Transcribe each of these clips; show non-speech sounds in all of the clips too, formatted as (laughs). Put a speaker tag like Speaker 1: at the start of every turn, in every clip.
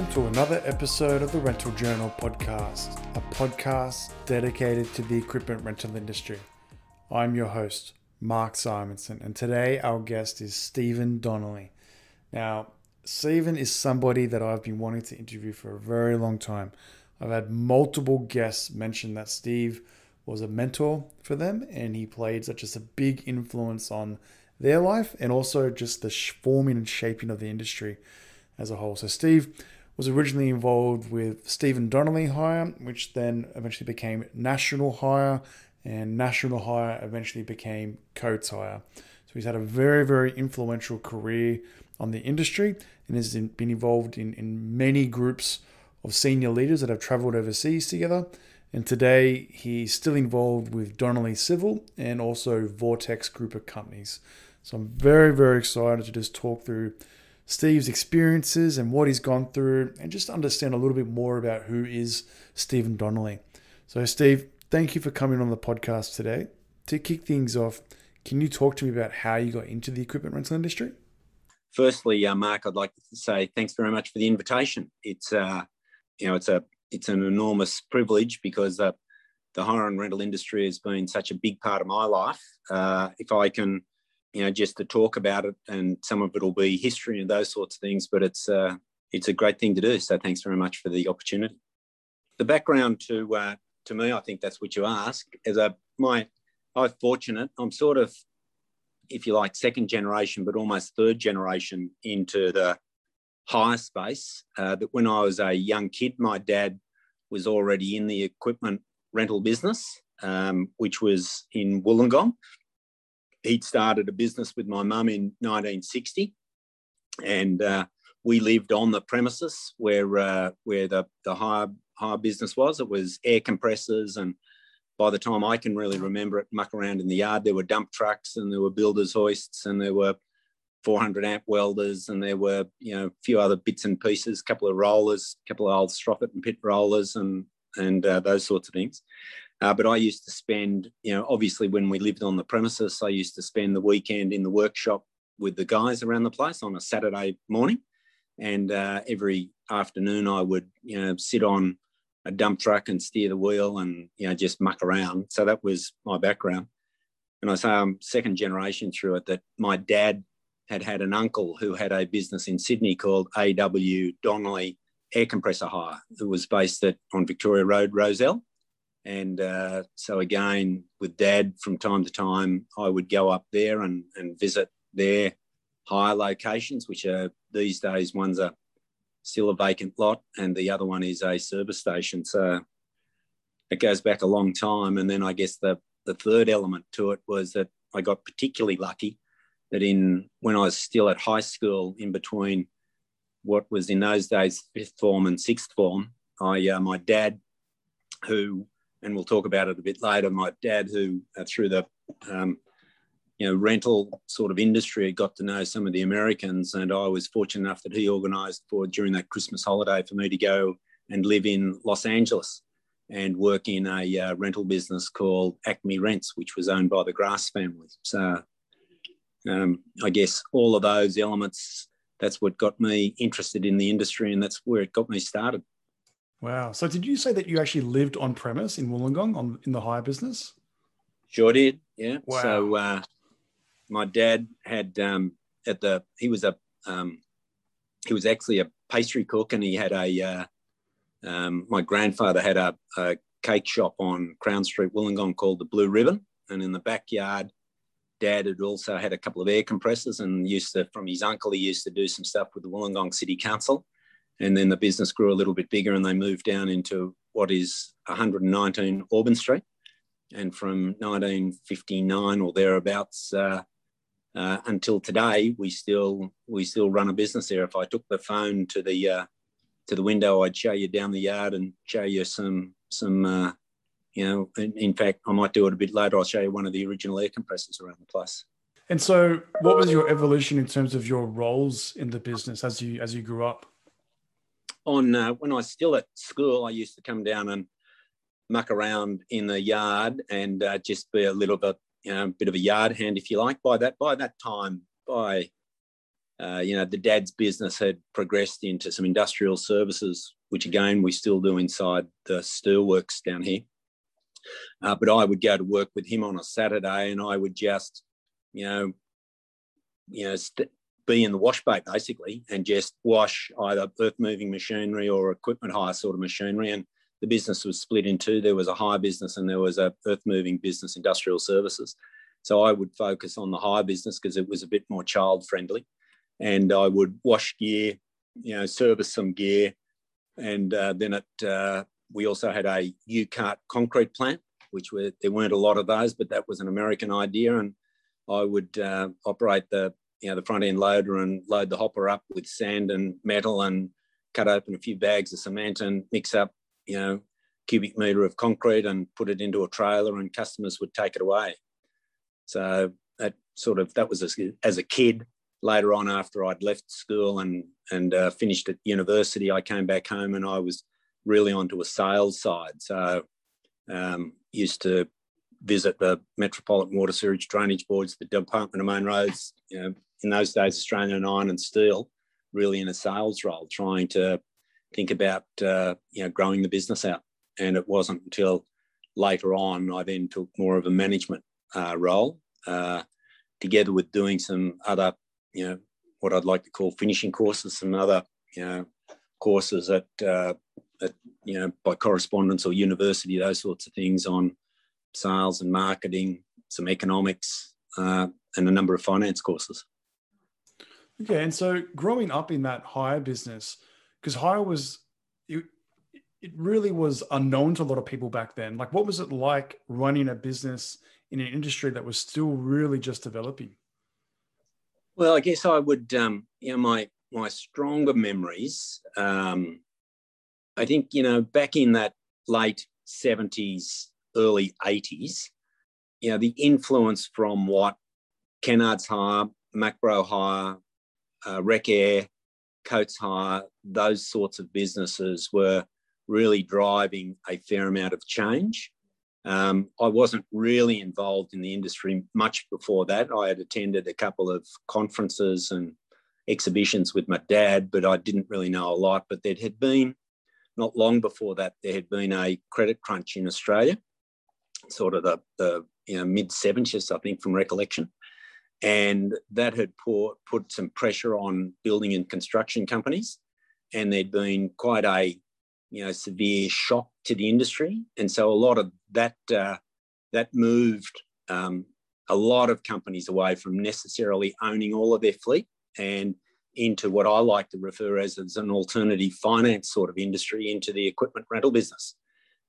Speaker 1: Welcome to another episode of the Rental Journal podcast, a podcast dedicated to the equipment rental industry. I'm your host, Mark Simonson, and today our guest is Stephen Donnelley. Now, Stephen is somebody that I've been wanting to interview for a very long time. I've had multiple guests mention that Steve was a mentor for them and he played such as a big influence on their life and also just the forming and shaping of the industry as a whole. So Steve was originally involved with Stephen Donnelley Hire, which then eventually became National Hire, and National Hire eventually became Coates Hire. So he's had a very, very influential career on the industry and has been involved in, in many groups of senior leaders that have traveled overseas together. And today he's still involved with Donnelley Civil and also Vortex Group of Companies. So I'm very, very excited to just talk through Steve's experiences and what he's gone through and just understand a little bit more about who is Stephen Donnelley. So, Steve, thank you for coming on the podcast today. To kick things off, can you talk to me about how you got into the equipment rental industry?
Speaker 2: Firstly, uh, Mark, I'd like to say thanks very much for the invitation. It's uh, you know, it's a it's an enormous privilege because uh, the hire and rental industry has been such a big part of my life. Uh, if I can you know, just to talk about it, and some of it will be history and those sorts of things. But it's uh, it's a great thing to do. So thanks very much for the opportunity. The background to uh, to me, I think that's what you ask. As a my, I'm fortunate. I'm sort of, if you like, second generation, but almost third generation into the hire space. Uh, that when I was a young kid, my dad was already in the equipment rental business, um, which was in Wollongong he'd started a business with my mum in 1960, and uh, we lived on the premises where uh, where the the hire hire business was. It was air compressors, and by the time I can really remember it, muck around in the yard, there were dump trucks and there were builders hoists and there were 400 amp welders and there were you know a few other bits and pieces, a couple of rollers, a couple of old Stothert and Pitt rollers, and and uh, those sorts of things. Uh, but I used to spend, you know, obviously when we lived on the premises, I used to spend the weekend in the workshop with the guys around the place on a Saturday morning. And uh, every afternoon I would, you know, sit on a dump truck and steer the wheel and, you know, just muck around. So that was my background. And I say I'm second generation through it that my dad had had an uncle who had a business in Sydney called AW Donnelley Air Compressor Hire. It was based at on Victoria Road, Rozelle and uh, so again, with dad from time to time, I would go up there and, and visit their hire locations, which are these days one's a still a vacant lot and the other one is a service station. So it goes back a long time. And then I guess the, the third element to it was that I got particularly lucky that in when I was still at high school in between what was in those days fifth form and sixth form, I uh, my dad who and we'll talk about it a bit later. My dad, who uh, through the um, you know rental sort of industry, got to know some of the Americans, and I was fortunate enough that he organised for during that Christmas holiday for me to go and live in Los Angeles and work in a uh, rental business called Acme Rents, which was owned by the Grass family. So um, I guess all of those elements. That's what got me interested in the industry, and that's where it got me started.
Speaker 1: Wow. So did you say that you actually lived on premise in Wollongong on in the hire business?
Speaker 2: Sure did. Yeah. Wow. So uh, my dad had um, at the he was a um, he was actually a pastry cook and he had a uh, um, my grandfather had a, a, cake shop on Crown Street, Wollongong called the Blue Ribbon, and in the backyard. Dad had also had a couple of air compressors and used to, from his uncle, he used to do some stuff with the Wollongong City Council and then the business grew a little bit bigger and they moved down into what is 119 Auburn Street. And from 1959 or thereabouts uh, uh, until today, we still we still run a business there. If I took the phone to the uh, to the window, I'd show you down the yard and show you some some uh, you know. In, in fact, I might do it a bit later. I'll show you one of the original air compressors around the place.
Speaker 1: And so, what was your evolution in terms of your roles in the business as you as you grew up?
Speaker 2: On uh, when I was still at school, I used to come down and muck around in the yard and uh, just be a little bit, you know, bit of a yard hand, if you like. By that, by that time, by uh, you know, the dad's business had progressed into some industrial services, which again we still do inside the steelworks down here. Uh, but I would go to work with him on a Saturday, and I would just, you know, you know, st- be in the wash bay basically, and just wash either earth moving machinery or equipment hire sort of machinery. And the business was split in two. There was a hire business and there was a earth moving business, industrial services. So I would focus on the hire business because it was a bit more child friendly, and I would wash gear, you know, service some gear, and uh, then it. Uh, we also had a U-cart concrete plant, which were there weren't a lot of those, but that was an American idea, and I would uh, operate the you know the front end loader and load the hopper up with sand and metal and cut open a few bags of cement and mix up you know cubic meter of concrete and put it into a trailer and customers would take it away. So that sort of that was as, as a kid. Later on after i'd left school and and uh, finished at university i came back home and i was really onto a sales side. So um, used to visit the Metropolitan Water Sewerage Drainage Boards, the Department of Main Roads, you know, in those days, Australian Iron and Steel, really in a sales role, trying to think about, uh, you know, growing the business out. And it wasn't until later on I then took more of a management uh, role, uh, together with doing some other, you know, what I'd like to call finishing courses, some other, you know, courses at, uh, at you know, by correspondence or university, those sorts of things on sales and marketing, some economics, uh, and a number of finance courses.
Speaker 1: Okay, and so growing up in that hire business, because hire was it, it really was unknown to a lot of people back then. Like, what was it like running a business in an industry that was still really just developing?
Speaker 2: Well, I guess I would, um, you know, my my stronger memories. Um, I think you know back in that late seventies, early 80s, you know, the influence from what Kennards Hire, Macro Hire, uh, Wreckair, Coates Hire, those sorts of businesses were really driving a fair amount of change. Um, I wasn't really involved in the industry much before that. I had attended a couple of conferences and exhibitions with my dad, but I didn't really know a lot. But there had been, not long before that, there had been a credit crunch in Australia sort of the, the you know, mid 70s, I think, from recollection. And that had put, put some pressure on building and construction companies. And there'd been quite a you know, severe shock to the industry. And so a lot of that, uh, that moved um, a lot of companies away from necessarily owning all of their fleet and into what I like to refer as, as an alternative finance sort of industry into the equipment rental business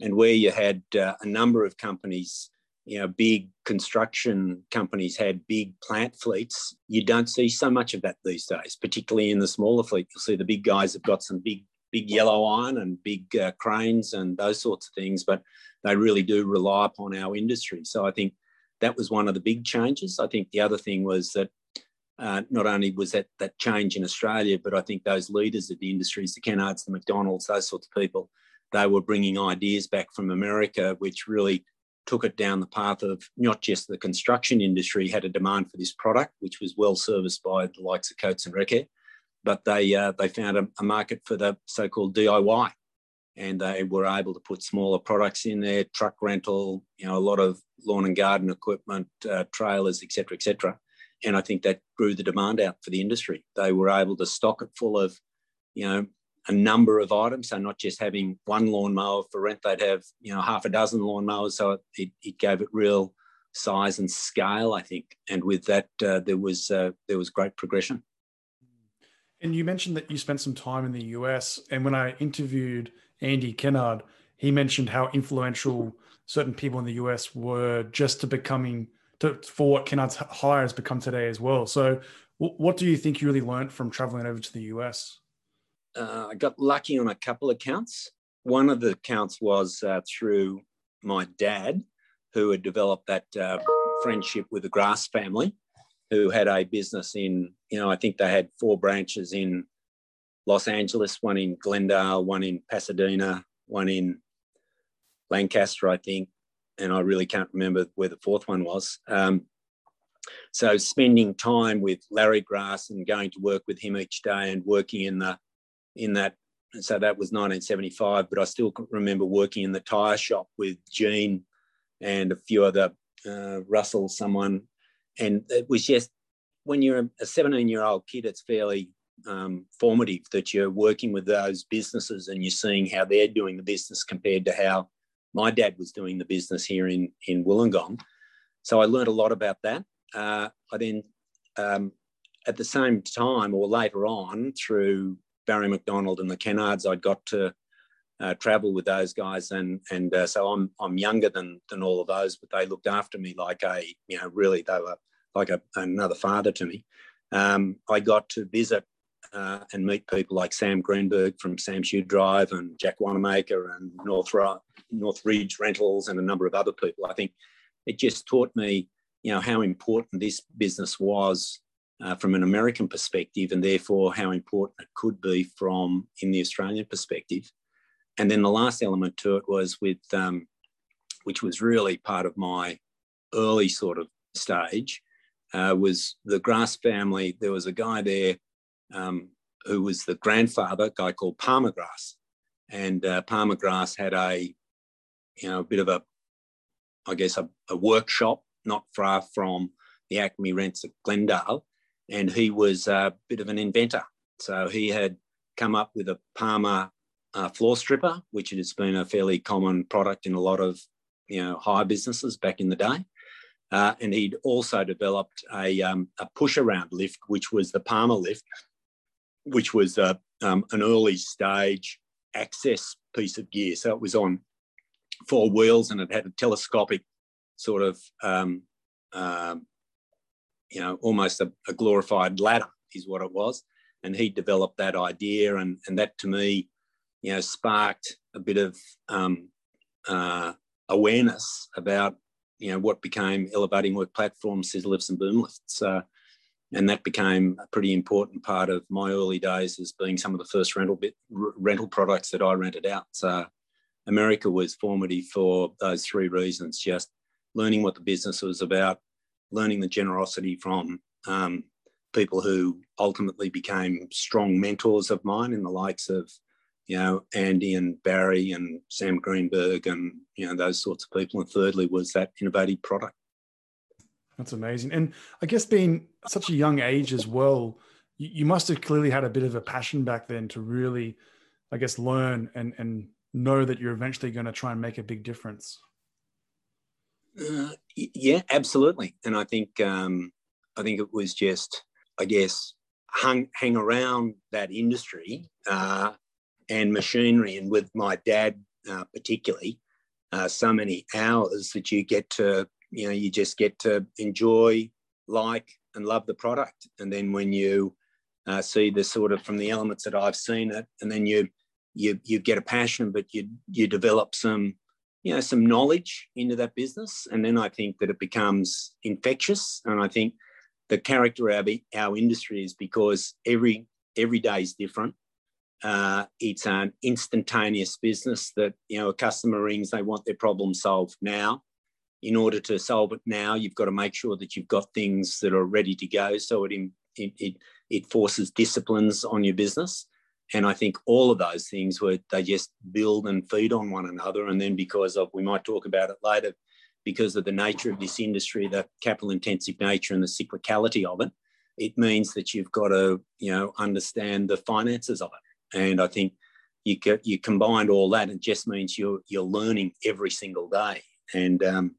Speaker 2: and where you had uh, a number of companies, you know, big construction companies had big plant fleets. You don't see so much of that these days, particularly in the smaller fleet. You'll see the big guys have got some big, big yellow iron and big uh, cranes and those sorts of things, but they really do rely upon our industry. So I think that was one of the big changes. I think the other thing was that uh, not only was that that change in Australia, but I think those leaders of the industries, the Kennards, the McDonald's, those sorts of people, they were bringing ideas back from America, which really took it down the path of not just the construction industry had a demand for this product, which was well serviced by the likes of Coates and Wreckair, but they uh, they found a, a, market for the so-called DIY, and they were able to put smaller products in there, truck rental, you know, a lot of lawn and garden equipment, uh, trailers, etc., etc. And I think that grew the demand out for the industry. They were able to stock it full of, you know, a number of items. So not just having one lawnmower for rent, they'd have you know half a dozen lawnmowers. So it, it gave it real size and scale, I think. And with that, uh, there was uh, there was great progression.
Speaker 1: And you mentioned that you spent some time in the US. And when I interviewed Andy Kennard, he mentioned how influential certain people in the US were just to becoming to, for what Kennard's hire has become today as well. So, what do you think you really learned from traveling over to the US?
Speaker 2: Uh, I got lucky on a couple of counts. One of the counts was uh, through my dad, who had developed that uh, friendship with the Grass family, who had a business in, you know, I think they had four branches in Los Angeles, one in Glendale, one in Pasadena, one in Lancaster, I think, and I really can't remember where the fourth one was. Um, so spending time with Larry Grass and going to work with him each day and working in the in that and so that was 1975 but I still remember working in the tire shop with Gene and a few other uh, Russell someone. And it was just when you're a 17 year old kid it's fairly um, formative that you're working with those businesses and you're seeing how they're doing the business compared to how my dad was doing the business here in in Wollongong. So I learned a lot about that. Uh, I then, um, at the same time or later on, through Barry McDonald and the Kennards, I'd got to uh, travel with those guys, and and uh, so I'm I'm younger than than all of those, but they looked after me like a you know really they were like a, another father to me. Um, I got to visit uh, and meet people like Sam Greenberg from Sam Shoe Drive and Jack Wanamaker and North, North Ridge Rentals and a number of other people. I think it just taught me you know how important this business was uh, from an American perspective, and therefore how important it could be from in the Australian perspective. And then the last element to it was with, um, which was really part of my early sort of stage, uh, was the Grass family. There was a guy there um, who was the grandfather, a guy called Palmer Grass, and uh, Palmer Grass had a, you know, a bit of a, I guess, a, a workshop not far from the Acme Rents at Glendale, and he was a bit of an inventor. So he had come up with a Palmer uh, floor stripper, which has been a fairly common product in a lot of you know hire businesses back in the day. Uh, and he'd also developed a, um, a push around lift, which was the Palmer lift, which was um, an early stage access piece of gear. So it was on four wheels and it had a telescopic sort of, um, um, you know, almost a, a, glorified ladder is what it was. And he developed that idea, and, and that to me, you know, sparked a bit of um, uh, awareness about, you know, what became elevating work platforms, scissor lifts and boom lifts. Uh, and that became a pretty important part of my early days as being some of the first rental bit, r- rental products that I rented out. So America was formative for those three reasons: just learning what the business was about, learning the generosity from um, people who ultimately became strong mentors of mine in the likes of, you know, Andy and Barry and Sam Greenberg and, you know, those sorts of people. And thirdly was that innovative product.
Speaker 1: That's amazing. And I guess being such a young age as well, you must have clearly had a bit of a passion back then to really, I guess, learn and, and know that you're eventually going to try and make a big difference.
Speaker 2: Uh, yeah, absolutely. And I think um, I think it was just, I guess, hung hang around that industry uh, and machinery, and with my dad uh, particularly, uh, so many hours that you get to, you know, you just get to enjoy, like, and love the product. And then when you uh, see the sort of from the elements that I've seen it, and then you you you get a passion, but you you develop some you know some knowledge into that business and then i think that it becomes infectious and i think the character of our industry is because every every day is different. Uh, it's an instantaneous business that you know a customer rings they want their problem solved now. In order to solve it now you've got to make sure that you've got things that are ready to go so it it, it, it forces disciplines on your business and I think all of those things were they just build and feed on one another. And then because of we might talk about it later, because of the nature of this industry, the capital intensive nature and the cyclicality of it, it means that you've got to you know understand the finances of it. And I think you you combined all that, it just means you're you're learning every single day. And um,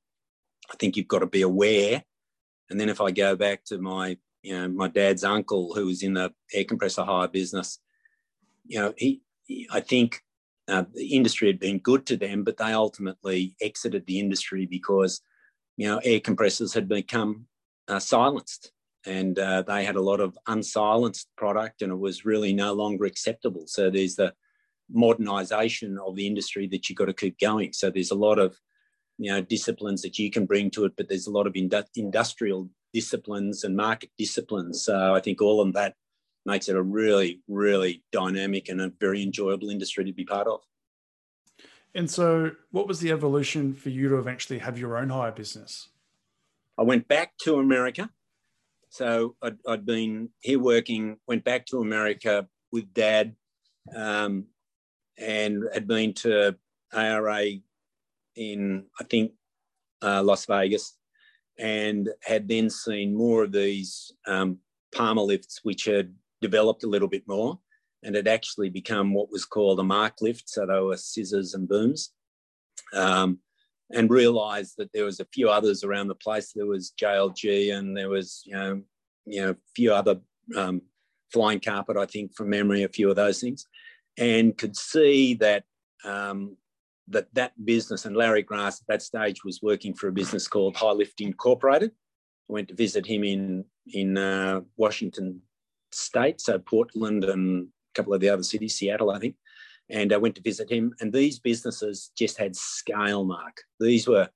Speaker 2: I think you've got to be aware. And then if I go back to my you know my dad's uncle who was in the air compressor hire business you know, he, he I think uh, the industry had been good to them, but they ultimately exited the industry because, you know, air compressors had become uh, silenced and uh, they had a lot of unsilenced product and it was really no longer acceptable. So there's the modernization of the industry that you've got to keep going. So there's a lot of, you know, disciplines that you can bring to it, but there's a lot of indu- industrial disciplines and market disciplines. So I think all of that makes it a really, really dynamic and a very enjoyable industry to be part of.
Speaker 1: And so, what was the evolution for you to eventually have your own hire business?
Speaker 2: I went back to America. So I'd, I'd been here working, went back to America with dad um, and had been to ARA in, I think, uh, Las Vegas and had then seen more of these um, Palmer lifts, which had developed a little bit more and had actually become what was called a mark lift. So they were scissors and booms. Um, and realised that there was a few others around the place. There was JLG and there was, you know, you know, a few other um, flying carpet, I think, from memory, a few of those things, and could see that um, that that business and Larry Grass at that stage was working for a business called High Lift Incorporated. I went to visit him in in uh, Washington State, so Portland and a couple of the other cities, Seattle, I think. And I went to visit him, and these businesses just had scale mark. These were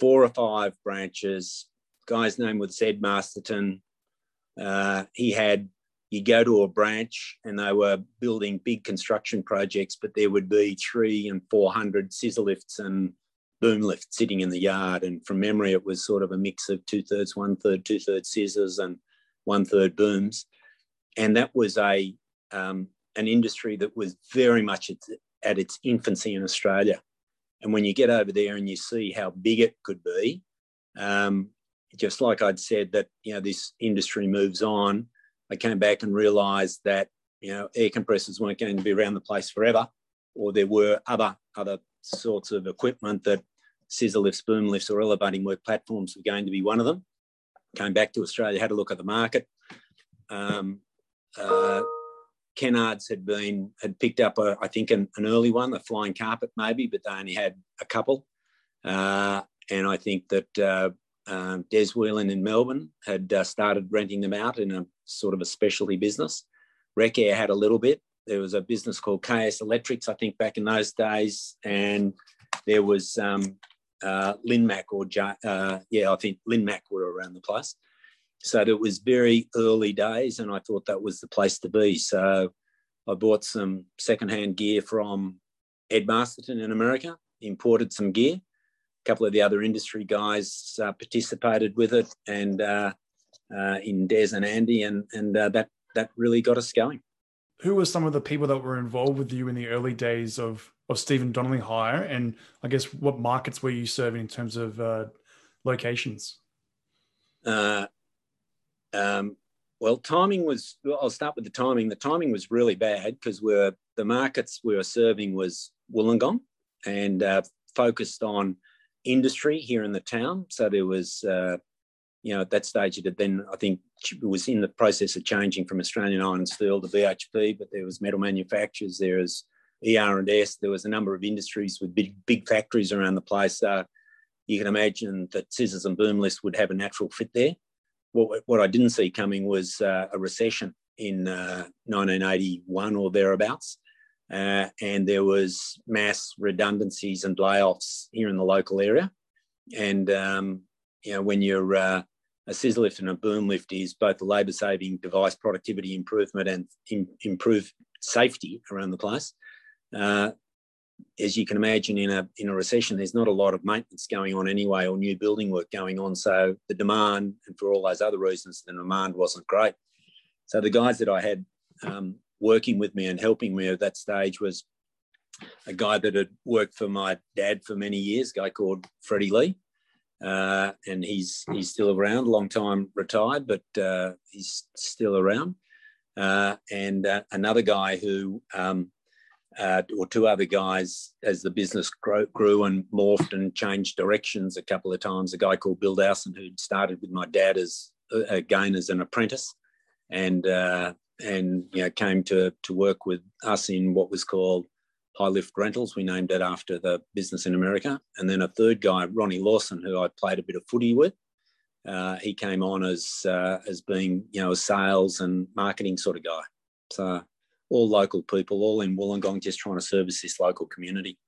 Speaker 2: four or five branches. Guy's name was Zed Masterton. Uh, he had you go to a branch and they were building big construction projects, but there would be three and 400 scissor lifts and boom lifts sitting in the yard. And from memory, it was sort of a mix of two thirds, one third, two thirds scissors and one third booms. And that was a um, an industry that was very much at, at its infancy in Australia. And when you get over there and you see how big it could be, um, just like I'd said that you know this industry moves on, I came back and realised that you know air compressors weren't going to be around the place forever, or there were other other sorts of equipment that scissor lifts, boom lifts, or elevating work platforms were going to be one of them. Came back to Australia, had a look at the market. Um, uh, Kennards had been had picked up a, I think an, an, early one, the flying carpet maybe, but they only had a couple. Uh, and I think that uh, um, Des Whelan in Melbourne had uh, started renting them out in a sort of a specialty business. Wreckair had a little bit. There was a business called KS Electrics, I think, back in those days, and there was um, uh, Linmac or uh, yeah, I think Linmac were around the place. So it was very early days, and I thought that was the place to be. So I bought some secondhand gear from Ed Masterton in America, imported some gear. A couple of the other industry guys uh, participated with it, and uh, uh, in Des and Andy, and and uh, that that really got us going.
Speaker 1: Who were some of the people that were involved with you in the early days of of Stephen Donnelley hire, and I guess what markets were you serving in terms of uh, locations?
Speaker 2: Um, well, timing was. Well, I'll start with the timing. The timing was really bad because we're the markets we were serving was Wollongong and uh, focused on industry here in the town. So there was, uh, you know, at that stage it had then I think it was in the process of changing from Australian Iron and Steel to BHP, but there was metal manufacturers, there was ER and S, there was a number of industries with big big factories around the place. Uh, you can imagine that scissors and boom lifts would have a natural fit there what, what I didn't see coming was uh, a recession in uh, 1981 or thereabouts. Uh, and there was mass redundancies and layoffs here in the local area. And, um, you know, when you're uh, a scissor lift and a boom lift is both a labour saving device productivity improvement and in, safety around the place. Uh, as you can imagine, in a in a recession, there's not a lot of maintenance going on anyway, or new building work going on. So the demand, and for all those other reasons, the demand wasn't great. So the guys that I had um, working with me and helping me at that stage was a guy that had worked for my dad for many years, a guy called Freddie Lee, uh, and he's he's still around, long time retired, but uh, he's still around. Uh, and uh, another guy who um, uh, or two other guys as the business grew, grew, and morphed and changed directions a couple of times. A guy called Bill Dowson who started with my dad as uh, again as an apprentice, and uh, and you know came to to work with us in what was called High Lift Rentals. We named it after the business in America. And then a third guy, Ronnie Lawson, who I played a bit of footy with. Uh, he came on as uh, as being you know a sales and marketing sort of guy. So all local people, all in Wollongong, just trying to service this local community.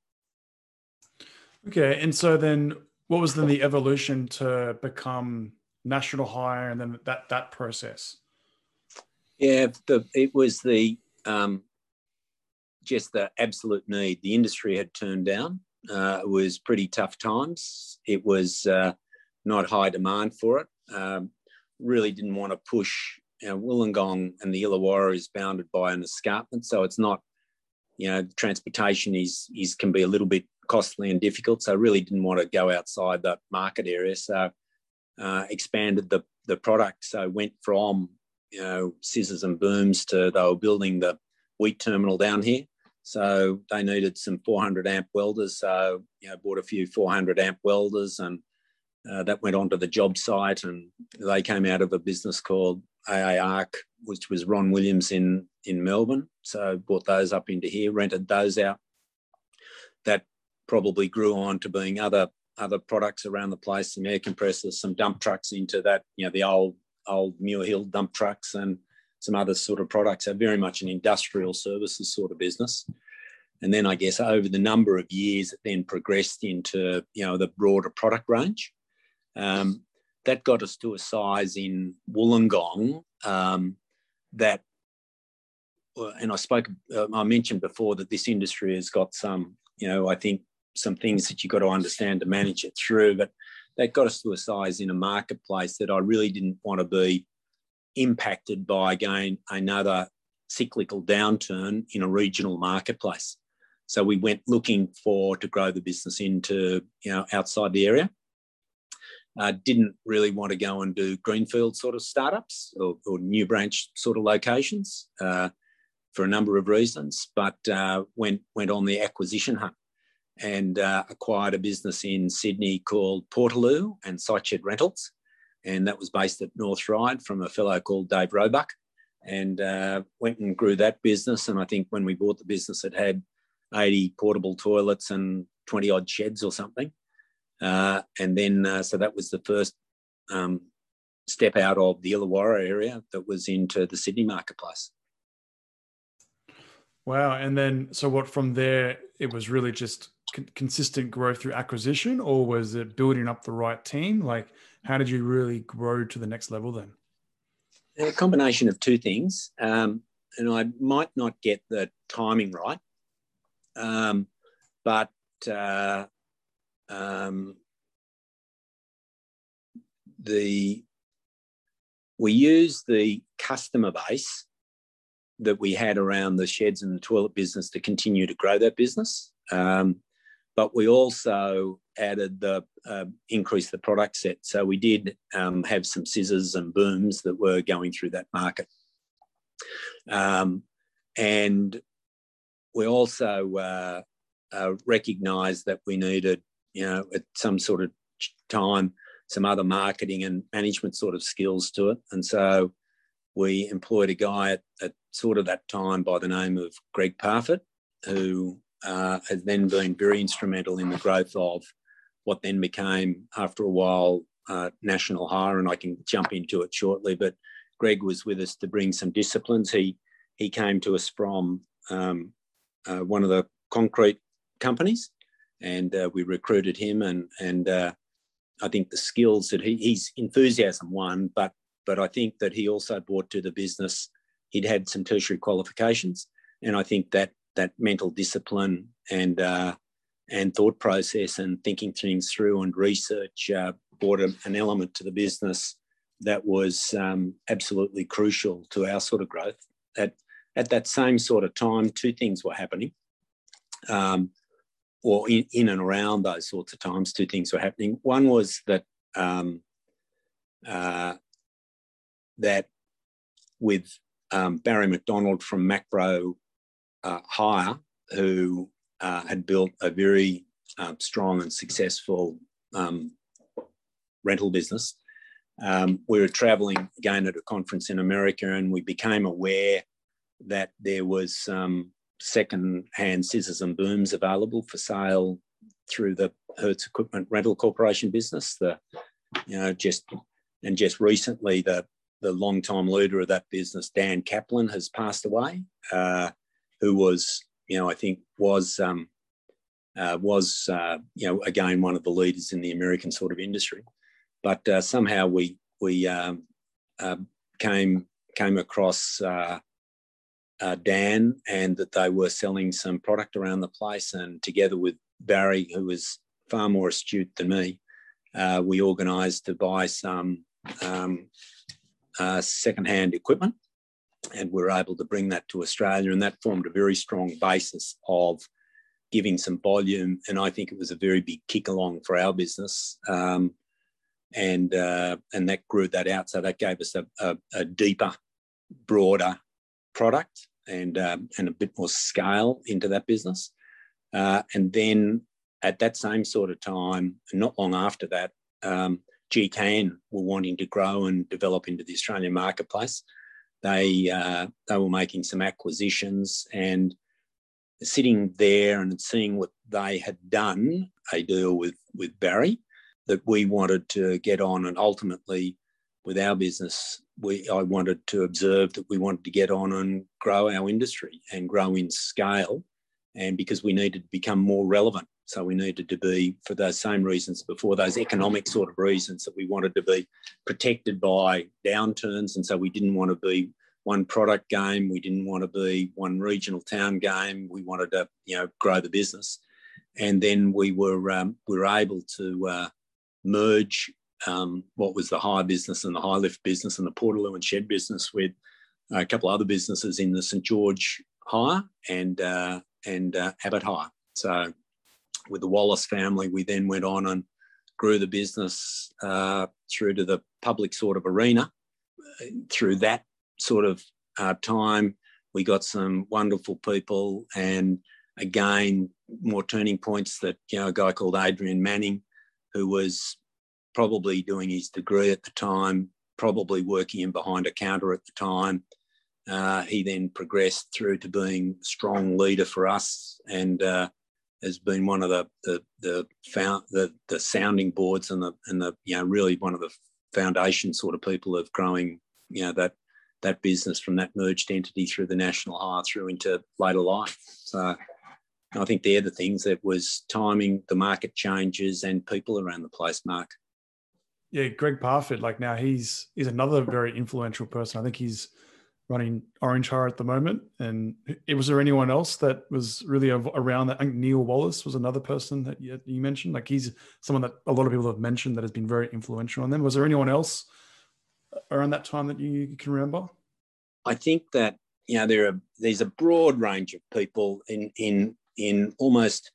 Speaker 1: Okay, and so then, what was then the evolution to become national hire, and then that that process?
Speaker 2: Yeah, the, it was the um, just the absolute need. The industry had turned down. Uh, it was pretty tough times. It was uh, not high demand for it. Um, really didn't want to push. You know, Wollongong and the Illawarra is bounded by an escarpment, so it's not. You know, transportation is is can be a little bit costly and difficult. So I really didn't want to go outside that market area. So uh, expanded the the product. So went from you know scissors and booms to they were building the wheat terminal down here. So they needed some 400 amp welders. So you know bought a few 400 amp welders and uh, that went onto the job site and they came out of a business called AA Arc, which was Ron Williams in in Melbourne. So brought those up into here, rented those out. That probably grew on to being other other products around the place, some air compressors, some dump trucks into that, you know, the old old Muir Hill dump trucks and some other sort of products. are very much an industrial services sort of business. And then I guess over the number of years, it then progressed into you know the broader product range. Um, that got us to a size in Wollongong um, that, and I spoke, uh, I mentioned before that this industry has got some, you know, I think some things that you've got to understand to manage it through. But that got us to a size in a marketplace that I really didn't want to be impacted by again another cyclical downturn in a regional marketplace. So we went looking for to grow the business into you know outside the area. Uh, didn't really want to go and do greenfield sort of startups or, or new branch sort of locations uh, for a number of reasons, but uh, went went on the acquisition hunt and uh, acquired a business in Sydney called Portaloo and Sightshed Rentals. And that was based at North Ryde from a fellow called Dave Roebuck. And uh, went and grew that business. And I think when we bought the business, it had 80 portable toilets and 20 odd sheds or something. Uh, and then, uh, so that was the first um, step out of the Illawarra area that was into the Sydney marketplace.
Speaker 1: Wow. And then, so what from there, it was really just consistent growth through acquisition, or was it building up the right team? Like, how did you really grow to the next level then?
Speaker 2: A combination of two things. Um, and I might not get the timing right, um, but uh, um, the we use the customer base that we had around the sheds and the toilet business to continue to grow that business. Um, but we also added the uh, increased the product set. So we did um, have some scissors and booms that were going through that market. Um, and we also uh, uh, recognised that we needed, you know, at some sort of time, some other marketing and management sort of skills to it. And so we employed a guy at, at sort of that time by the name of Greg Parfitt, who uh, has then been very instrumental in the growth of what then became, after a while, uh, National Hire, and I can jump into it shortly. But Greg was with us to bring some disciplines. He he came to us from um, uh, one of the concrete companies, and uh, we recruited him. And and uh, I think the skills that he he's enthusiasm one, but but I think that he also brought to the business. He'd had some tertiary qualifications, and I think that that mental discipline and uh, and thought process and thinking things through and research uh, brought a, an element to the business that was um, absolutely crucial to our sort of growth. At at that same sort of time, two things were happening, um, or in, in and around those sorts of times, two things were happening. One was that um, uh, that with um, Barry McDonald from Macro uh, Hire, who uh, had built a very uh, strong and successful um, rental business. Um, we were traveling again at a conference in America and we became aware that there was some second-hand scissors and booms available for sale through the Hertz Equipment Rental Corporation business. The, you know, just and just recently, the the long-time leader of that business, Dan Kaplan, has passed away. Uh, who was, you know, I think was um, uh, was uh, you know again one of the leaders in the American sort of industry, but uh, somehow we we um, uh, came came across uh, Dan and that they were selling some product around the place, and together with Barry, who was far more astute than me, uh, we organised to buy some um, uh, second-hand equipment, and we were able to bring that to Australia, and that formed a very strong basis of giving some volume. And I think it was a very big kick along for our business. Um, and uh, and that grew that out. So that gave us a, a, a deeper, broader product and um, and a bit more scale into that business. Uh, and then at that same sort of time, not long after that, um, GKN were wanting to grow and develop into the Australian marketplace. They uh, they were making some acquisitions and sitting there and seeing what they had done, a deal with with Barry that we wanted to get on and ultimately with our business we I wanted to observe that we wanted to get on and grow our industry and grow in scale and because we needed to become more relevant. So we needed to be for those same reasons before those economic sort of reasons that we wanted to be protected by downturns. And so we didn't want to be one product game. We didn't want to be one regional town game. We wanted to you know grow the business. And then we were um, we were able to uh, merge um, what was the hire business and the high lift business and the Portaloo and shed business with a couple of other businesses in the St George hire and uh, and uh, Abbott hire. So with the Wallace family, we then went on and grew the business uh, through to the public sort of arena. Through that sort of uh, time, we got some wonderful people and again more turning points that you know a guy called Adrian Manning who was probably doing his degree at the time, probably working in behind a counter at the time. Uh, he then progressed through to being strong leader for us and uh, has been one of the the the, found, the the sounding boards and the and the you know really one of the foundation sort of people of growing you know that that business from that merged entity through the national hire through into later life. So I think they're the things that was timing, the market changes, and people around the place, Mark.
Speaker 1: Yeah, Greg Parfitt, like now he's he's another very influential person. I think he's running Orange Hire at the moment. And it, was there anyone else that was really around that? I think Neil Wallace was another person that you, you mentioned. Like he's someone that a lot of people have mentioned that has been very influential on them. Was there anyone else around that time that you can remember?
Speaker 2: I think that you know there are there's a broad range of people in in in almost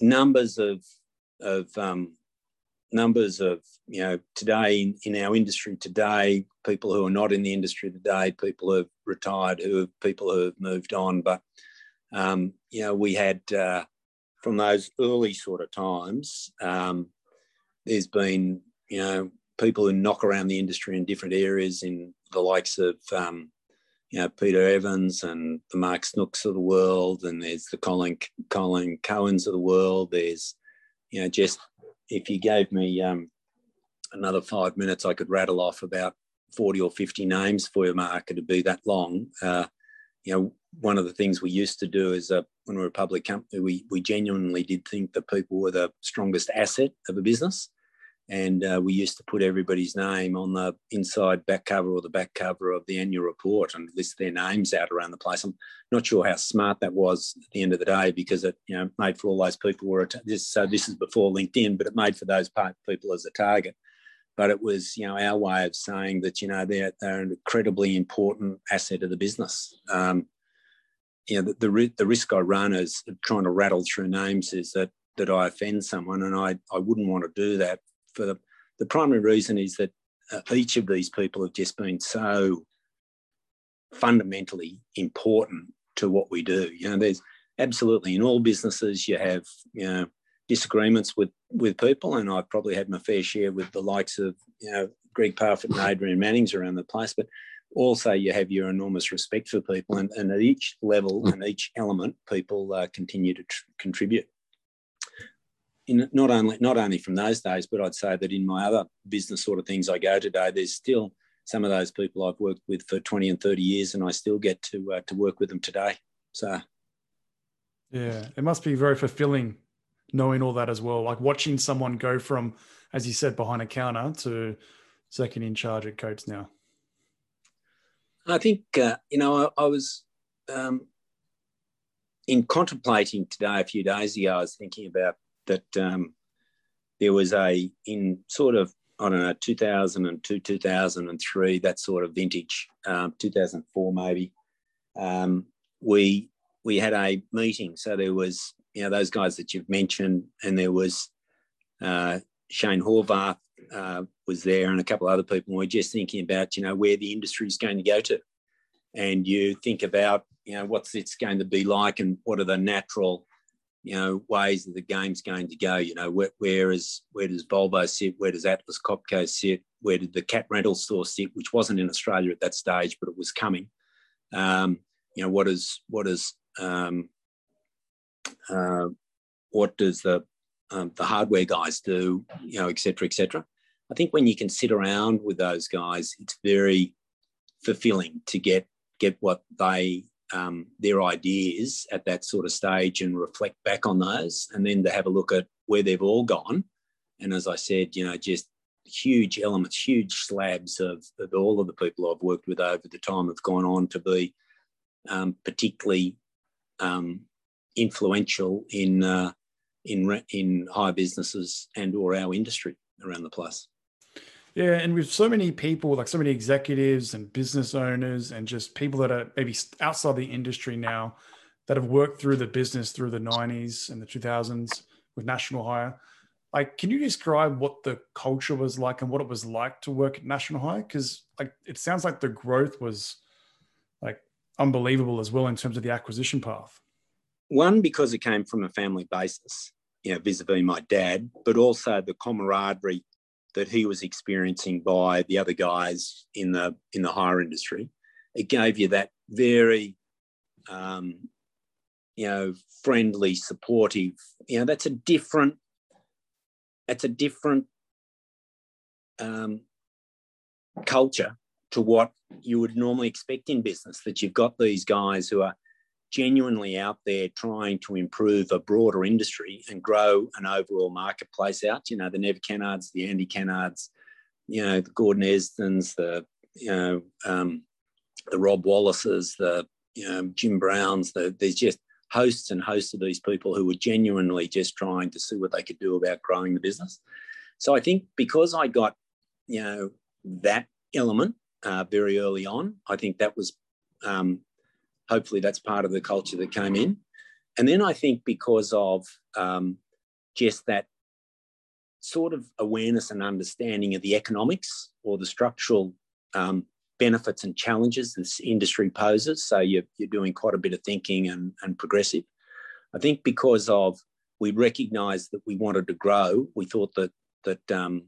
Speaker 2: numbers of of um, numbers of you know today in, in, our industry today people who are not in the industry today people who have retired who have people who have moved on but um, you know we had uh, from those early sort of times um, there's been you know people who knock around the industry in different areas in the likes of um, you know, Peter Evans and the Mark Snooks of the world, and there's the Colin Colin Cohens of the world. There's, you know, just if you gave me um, another five minutes, I could rattle off about 40 or 50 names for you, Mark. It'd be that long. Uh, you know, one of the things we used to do is uh, when we were a public company, we, we genuinely did think that people were the strongest asset of a business and uh, we used to put everybody's name on the inside back cover or the back cover of the annual report and list their names out around the place. I'm not sure how smart that was at the end of the day because it you know made for all those people were this so this is before LinkedIn, but it made for those people as a target. But it was you know our way of saying that you know they're they're an incredibly important asset of the business. Um, you know the, the the risk I run is trying to rattle through names is that that I offend someone, and I I wouldn't want to do that for the, the primary reason is that uh, each of these people have just been so fundamentally important to what we do. You know, there's absolutely in all businesses you have you know disagreements with with people, and I've probably had my fair share with the likes of you know Greg Parfitt and Adrian Mannings around the place, but also you have your enormous respect for people, and, and at each level and each element, people uh, continue to tr- contribute in not only not only from those days, but I'd say that in my other business sort of things I go today, there's still some of those people I've worked with for 20 and 30 years, and I still get to uh, to work with them today. So,
Speaker 1: yeah, it must be very fulfilling knowing all that as well. Like watching someone go from, as you said, behind a counter to second in charge at Coates now.
Speaker 2: I think uh, you know I, I was um, in contemplating today a few days ago. I was thinking about that um, there was a in sort of I don't know 2002 2003 that sort of vintage um, 2004 maybe um, we we had a meeting. So there was you know those guys that you've mentioned and there was uh, Shane Horvath uh, was there and a couple of other people and we were just thinking about you know where the industry is going to go to. And you think about you know what's it's going to be like and what are the natural you know ways that the game's going to go you know where, where is where does volvo sit? Where does atlas copco sit? Where did the cat rental store sit which wasn't in australia at that stage but it was coming? Um, you know what is what is um, uh, what does the um, the hardware guys do you know et cetera et cetera? I think when you can sit around with those guys it's very fulfilling to get get what they um, their ideas at that sort of stage and reflect back on those, and then to have a look at where they've all gone. And as I said, you know, just huge elements, huge slabs of, of all of the people I've worked with over the time have gone on to be um, particularly um, influential in uh, in in high businesses and or our industry around the place.
Speaker 1: Yeah, and with so many people, like so many executives and business owners, and just people that are maybe outside the industry now that have worked through the business through the 90s and the 2000s with National Hire. Like, can you describe what the culture was like and what it was like to work at National Hire? Because like it sounds like the growth was like unbelievable as well in terms of the acquisition path.
Speaker 2: One, because it came from a family basis, you know, vis-a-vis my dad, but also the camaraderie that he was experiencing by the other guys in the in the hire industry. It gave you that very, um, you know, friendly, supportive. You know, that's a different. That's a different um, culture to what you would normally expect in business. That you've got these guys who are genuinely out there trying to improve a broader industry and grow an overall marketplace out. You know, the Nev Kennards, the Andy Kennards, you know, the Gordon Esdens, the, you know, um, the Rob Wallaces, the, you know, Jim Browns, the, there's just hosts and hosts of these people who were genuinely just trying to see what they could do about growing the business. So I think because I got, you know, that element uh, very early on, I think that was um, hopefully that's part of the culture that came in. And then I think because of um, just that sort of awareness and understanding of the economics or the structural um, benefits and challenges this industry poses. So you're, you're doing quite a bit of thinking and, and progressive. I think because of we recognised that we wanted to grow, we thought that that um,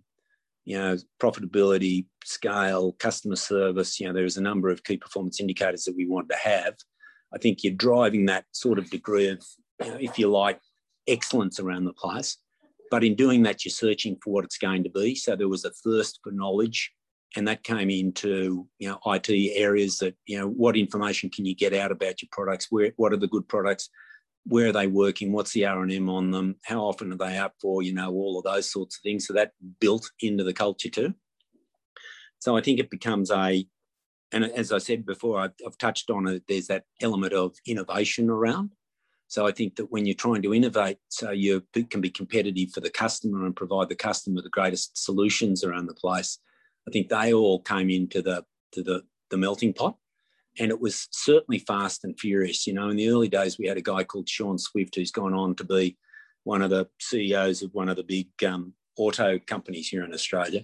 Speaker 2: you know profitability, scale, customer service. You know, there's a number of key performance indicators that we wanted to have. I think you're driving that sort of degree of, you know, if you like, excellence around the place. But in doing that, you're searching for what it's going to be. So there was a thirst for knowledge, and that came into you know IT areas that you know what information can you get out about your products? Where what are the good products? Where are they working? What's the R and M on them? How often are they up for? You know all of those sorts of things. So that built into the culture too. So I think it becomes a and as I said before, I've, I've, touched on it. There's that element of innovation around. So I think that when you're trying to innovate, so you can be competitive for the customer and provide the customer the greatest solutions around the place. I think they all came into the to the the melting pot, and it was certainly fast and furious. You know, in the early days, we had a guy called Sean Swift who's gone on to be one of the CEOs of one of the big um, auto companies here in Australia.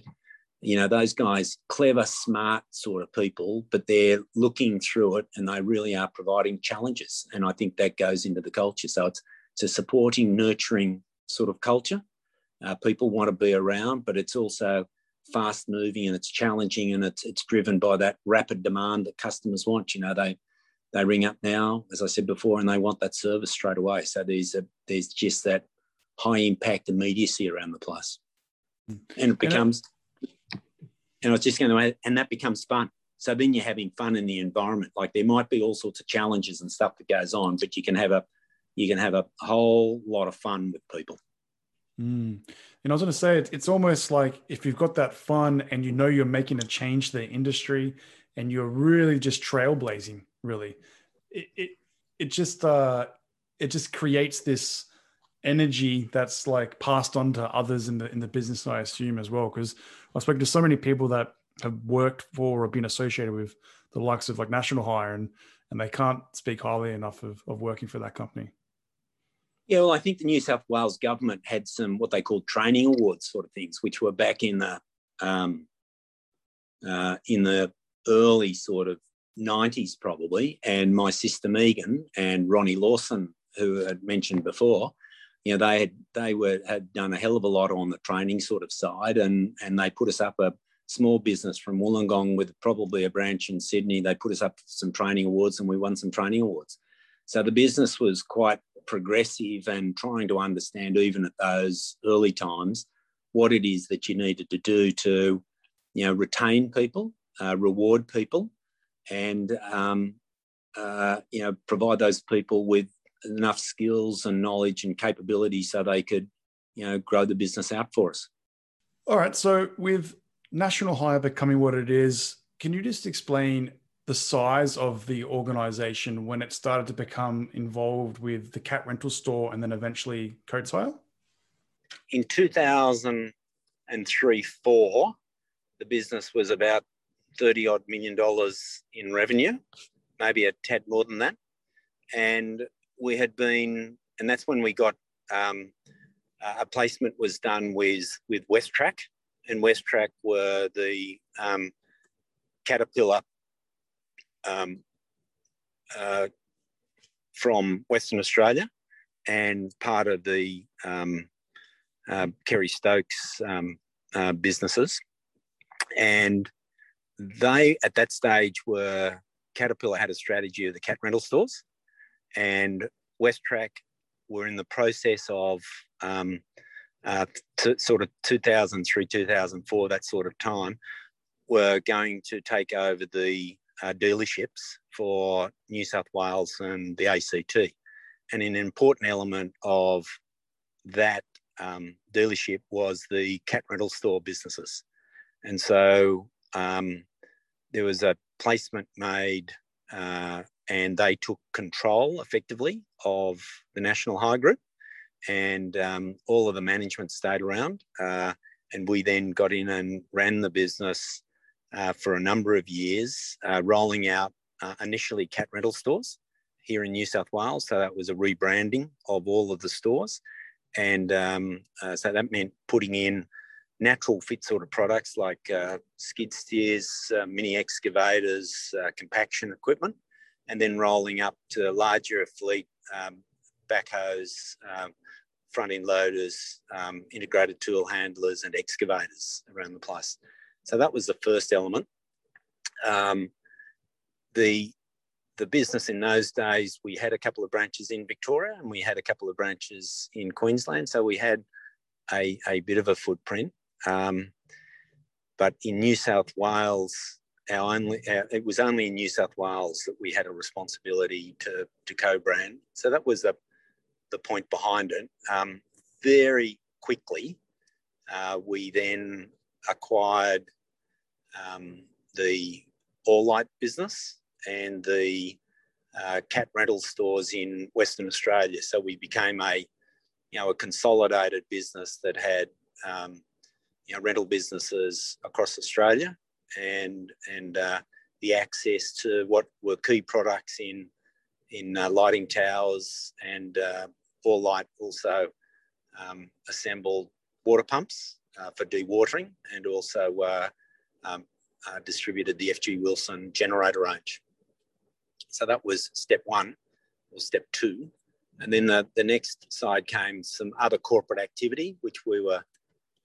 Speaker 2: You know those guys clever smart sort of people but they're looking through it and they really are providing challenges and i think that goes into the culture. So it's it's a supporting nurturing sort of culture. Uh, people want to be around but it's also fast moving and it's challenging and it's it's driven by that rapid demand that customers want you know they they ring up now as i said before and they want that service straight away so there's a there's just that high impact immediacy around the place hmm. and it becomes and I was just going to, and that becomes fun. So then you're having fun in the environment. Like there might be all sorts of challenges and stuff that goes on, but you can have a, you can have a whole lot of fun with people.
Speaker 1: Mm. And I was going to say, it's almost like if you've got that fun and you know you're making a change to the industry and you're really just trailblazing, really, it, it, it just, uh, it just creates this energy that's like passed on to others in the in the business i assume as well because i've spoken to so many people that have worked for or been associated with the likes of like national hire and and they can't speak highly enough of, of working for that company
Speaker 2: yeah well i think the new south wales government had some what they called training awards sort of things which were back in the um, uh, in the early sort of 90s probably and my sister megan and ronnie lawson who had mentioned before you know they had they were had done a hell of a lot on the training sort of side and and they put us up a small business from Wollongong with probably a branch in Sydney. They put us up some training awards and we won some training awards. So the business was quite progressive and trying to understand even at those early times what it is that you needed to do to you know retain people, uh, reward people, and um, uh, you know provide those people with enough skills and knowledge and capability so they could, you know, grow the business out for us.
Speaker 1: All right. So with National Hire becoming what it is, can you just explain the size of the organization when it started to become involved with the cat rental store and then eventually Coates Hire?
Speaker 2: In 2003 4, the business was about 30 odd million dollars in revenue, maybe a tad more than that. And we had been, and that's when we got um, a placement was done with with WesTrac, and WesTrac were the um, Caterpillar um, uh, from Western Australia, and part of the um, uh, Kerry Stokes um, uh, businesses, and they at that stage were Caterpillar had a strategy of the cat rental stores. And WesTrac were in the process of um, uh, t- sort of 2003, 2004, that sort of time, were going to take over the uh, dealerships for New South Wales and the ACT. And an important element of that um, dealership was the cat rental store businesses. And so um, there was a placement made uh, and they took control effectively of the National Hire Group, and um, all of the management stayed around. Uh, and we then got in and ran the business uh, for a number of years, uh, rolling out uh, initially cat rental stores here in New South Wales. So that was a rebranding of all of the stores. And um, uh, so that meant putting in natural fit sort of products like uh, skid steers, mini excavators, compaction equipment and then rolling up to larger fleet um, backhoes, um, front end loaders, um, integrated tool handlers, and excavators around the place. So that was the first element. Um, the the business in those days, we had a couple of branches in Victoria and we had a couple of branches in Queensland. So we had a, a bit of a footprint. Um, but in New South Wales, our only our, it was only in New South Wales that we had a responsibility to to co-brand. So that was the the point behind it. Um, very quickly, uh, we then acquired um, the Allight business and the uh, cat rental stores in Western Australia. So we became a you know a consolidated business that had um, you know rental businesses across Australia and and uh, the access to what were key products in in uh, lighting towers and uh, Allight also um, assembled water pumps uh, for dewatering and also uh, um, uh, distributed the FG Wilson generator range. So that was step one or step two. And then the, the next side came some other corporate activity, which we were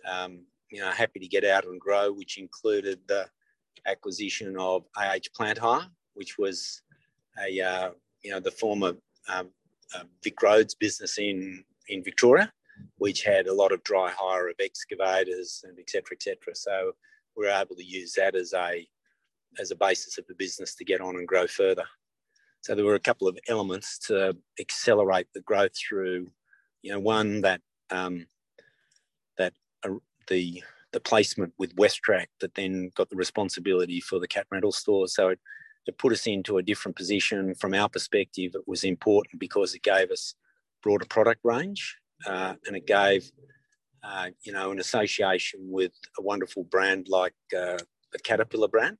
Speaker 2: um, you know, happy to get out and grow, which included the acquisition of AH Plant Hire, which was a uh, you know the former um, uh, Vic Roads business in in Victoria, which had a lot of dry hire of excavators and etc. etc. So we were able to use that as a as a basis of the business to get on and grow further. So there were a couple of elements to accelerate the growth through, you know, one that um, that uh, the the placement with WesTrac that then got the responsibility for the cat rental stores. So it, it put us into a different position from our perspective. It was important because it gave us broader product range uh, and it gave, uh, you know, an association with a wonderful brand like uh, the Caterpillar brand,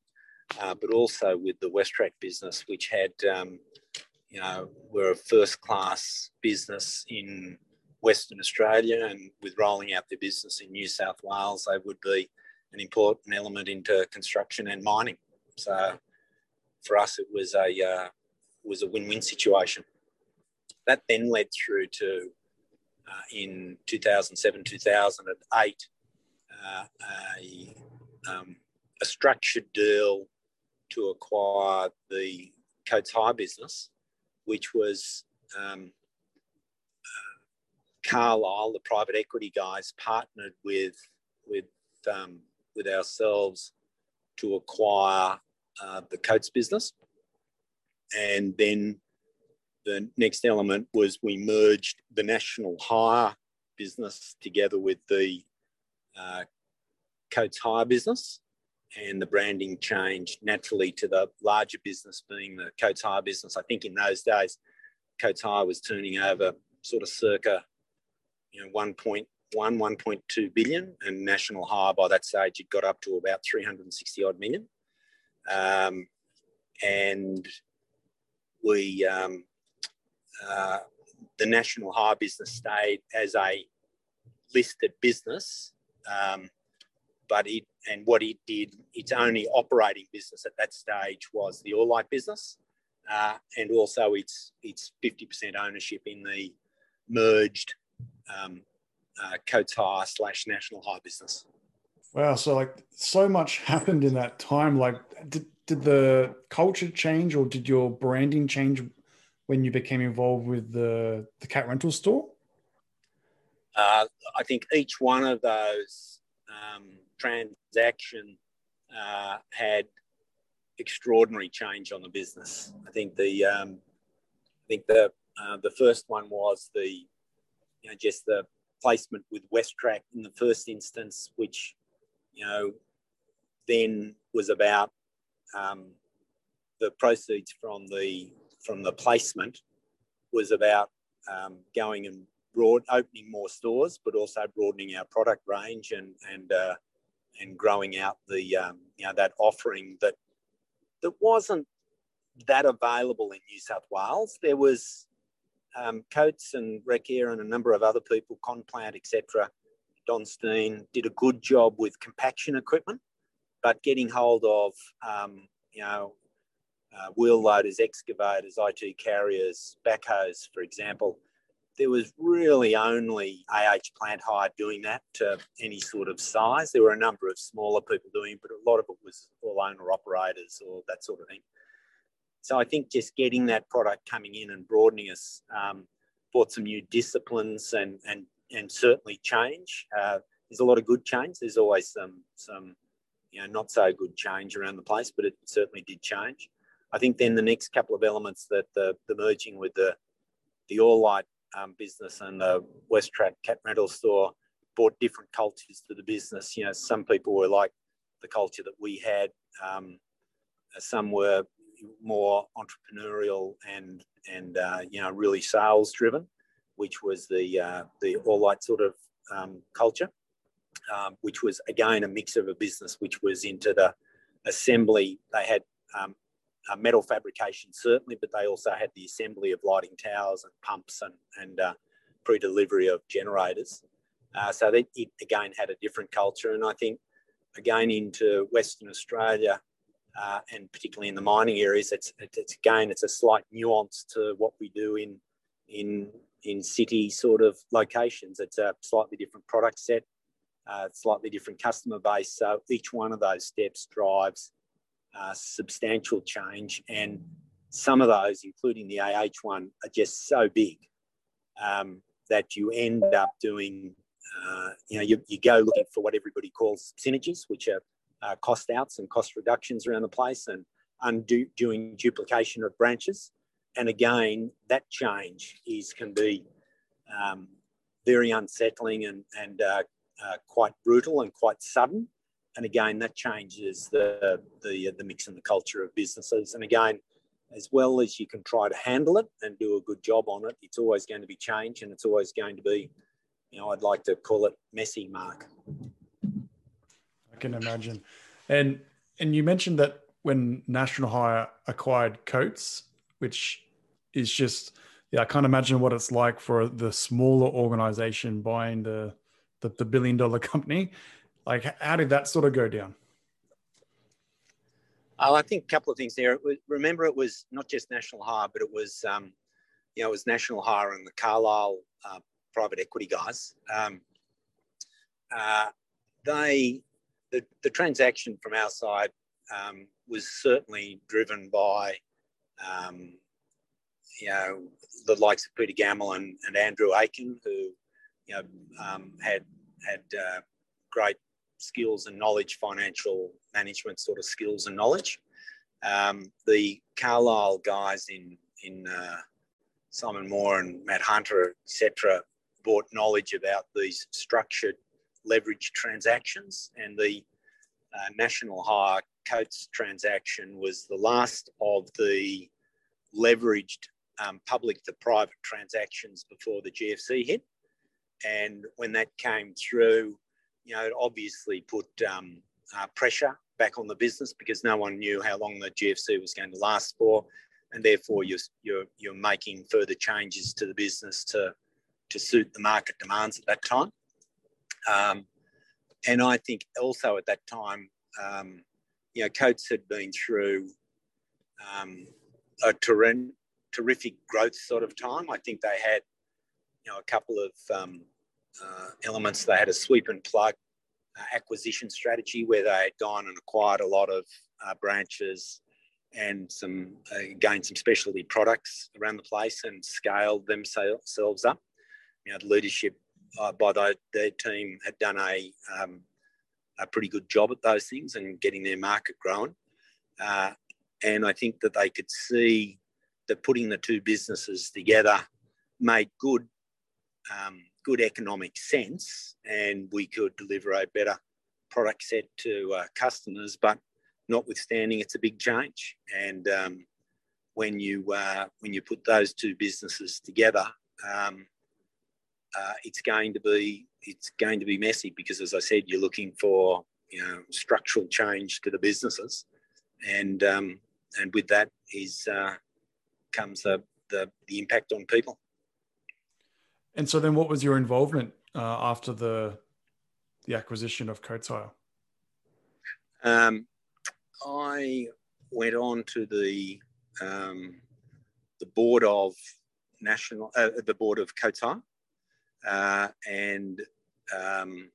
Speaker 2: uh, but also with the WesTrac business, which had, um, you know, we're a first class business in Western Australia, and with rolling out their business in New South Wales, they would be an important element into construction and mining. So for us, it was a uh, was a win-win situation. That then led through to in 2007 2008 uh, a, um, a structured deal to acquire the Coates Hire business, which was um, Carlyle, the private equity guys, partnered with with um, with ourselves to acquire uh, the Coates business, and then the next element was we merged the national hire business together with the uh, Coates Hire business, and the branding changed naturally to the larger business being the Coates Hire business. I think in those days, Coates Hire was turning over sort of circa you know 1.1 1.2 billion and national hire by that stage it got up to about 360 odd million um, and we um, uh, the national hire business stayed as a listed business um, but it and what it did its only operating business at that stage was the Allight business uh, and also its its 50% ownership in the merged um, uh, Coates Hire slash National Hire business.
Speaker 1: Wow, so like so much (laughs) happened in that time. Like, did, did the culture change, or did your branding change when you became involved with the the cat rental store?
Speaker 2: Uh, I think each one of those um, transaction uh, had extraordinary change on the business. I think the um, I think the uh, the first one was the you know, just the placement with WesTrac in the first instance, which, you know, then was about um, the proceeds from the from the placement was about um, going and broad opening more stores, but also broadening our product range and and uh, and growing out the um, you know that offering that that wasn't that available in New South Wales. There was um, Coates and Air and a number of other people, Conplant, etc., Don Steen did a good job with compaction equipment, but getting hold of, um, you know, uh, wheel loaders, excavators, IT carriers, backhoes, for example, there was really only AH Plant Hire doing that to any sort of size. There were a number of smaller people doing it, but a lot of it was all owner operators or that sort of thing. So I think just getting that product coming in and broadening us um, brought some new disciplines and and and certainly change. Uh, there's a lot of good change. There's always some some you know not so good change around the place, but it certainly did change. I think then the next couple of elements that the, the merging with the the Allight um, business and the West WesTrac cat rental store brought different cultures to the business. You know, some people were like the culture that we had. Um, some were more entrepreneurial and and uh, you know really sales driven, which was the uh, the Allight sort of um, culture, um, which was again a mix of a business which was into the assembly. They had um, metal fabrication certainly, but they also had the assembly of lighting towers and pumps and and uh, pre-delivery of generators. Uh, so they, it again had a different culture, and I think again into Western Australia uh, and particularly in the mining areas, it's, it's again it's a slight nuance to what we do in in in city sort of locations. It's a slightly different product set, uh, slightly different customer base. So each one of those steps drives uh, substantial change, and some of those, including the AH one, are just so big um, that you end up doing. Uh, you know, you, you go looking for what everybody calls synergies, which are uh, cost outs and cost reductions around the place and undoing duplication of branches. And again, that change is can be um, very unsettling and, and uh, uh, quite brutal and quite sudden. And again, that changes the, the, the mix and the culture of businesses. And again, as well as you can try to handle it and do a good job on it, it's always going to be change and it's always going to be you know, I'd like to call it messy, Mark.
Speaker 1: I can imagine. And and you mentioned that when National Hire acquired Coates, which is just yeah, I can't imagine what it's like for the smaller organization buying the the, the billion dollar company. Like, how did that sort of go down?
Speaker 2: Oh, I think a couple of things there. remember, it was not just National Hire, but it was, um, you know, it was National Hire and the Carlyle uh, private equity guys. Um, uh, they, the, the transaction from our side um, was certainly driven by, um, you know, the likes of Peter Gamble and, and Andrew Aiken, who, you know, um, had had uh, great skills and knowledge, financial management sort of skills and knowledge. Um, the Carlyle guys in in uh, Simon Moore and Matt Hunter, etc., brought knowledge about these structured leverage transactions, and the uh, National Hire Coates transaction was the last of the leveraged um, public to private transactions before the GFC hit. And when that came through, you know, it obviously put um, uh, pressure back on the business because no one knew how long the GFC was going to last for, and therefore you're you're, you're making further changes to the business to to suit the market demands at that time. Um, and I think also at that time, um, you know, Coates had been through um, a ter- terrific growth sort of time. I think they had, you know, a couple of um, uh, elements. They had a sweep and plug uh, acquisition strategy where they had gone and acquired a lot of uh, branches and some uh, gained some specialty products around the place and scaled themselves up. You know, the leadership by the, their team had done a um, a pretty good job at those things and getting their market growing. Uh, and I think that they could see that putting the two businesses together made good um, good economic sense and we could deliver a better product set to uh, customers. But notwithstanding, it's a big change. And um, when you uh, when you put those two businesses together, um, uh, it's going to be it's going to be messy because, as I said, you're looking for you know structural change to the businesses, and um, and with that is uh, comes the, the the impact on people.
Speaker 1: And so then, what was your involvement uh, after the the acquisition of Coates Hire?
Speaker 2: Um, I went on to the um, the board of national uh, the board of Hire, uh, and um,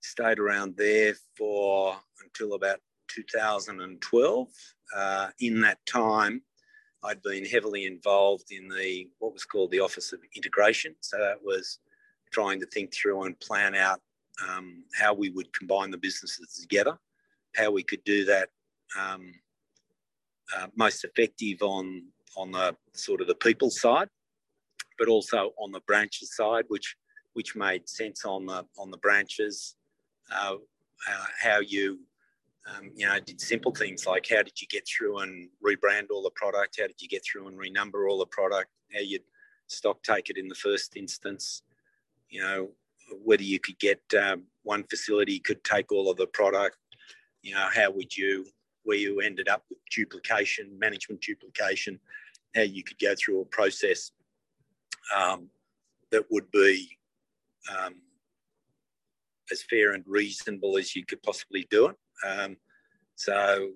Speaker 2: stayed around there for until about 2012. Uh, in that time, I'd been heavily involved in the what was called the Office of Integration. So that was trying to think through and plan out um, how we would combine the businesses together, how we could do that um, uh, most effective on on the sort of the people side, but also on the branches side, which which made sense on the on the branches. Uh, uh, how you um, you know, did simple things like how did you get through and rebrand all the product? How did you get through and renumber all the product? How you'd stock take it in the first instance? You know, whether you could get um, one facility could take all of the product. You know, how would you, where you ended up with duplication, management duplication, how you could go through a process um, that would be um, as fair and reasonable as you could possibly do it. Um, so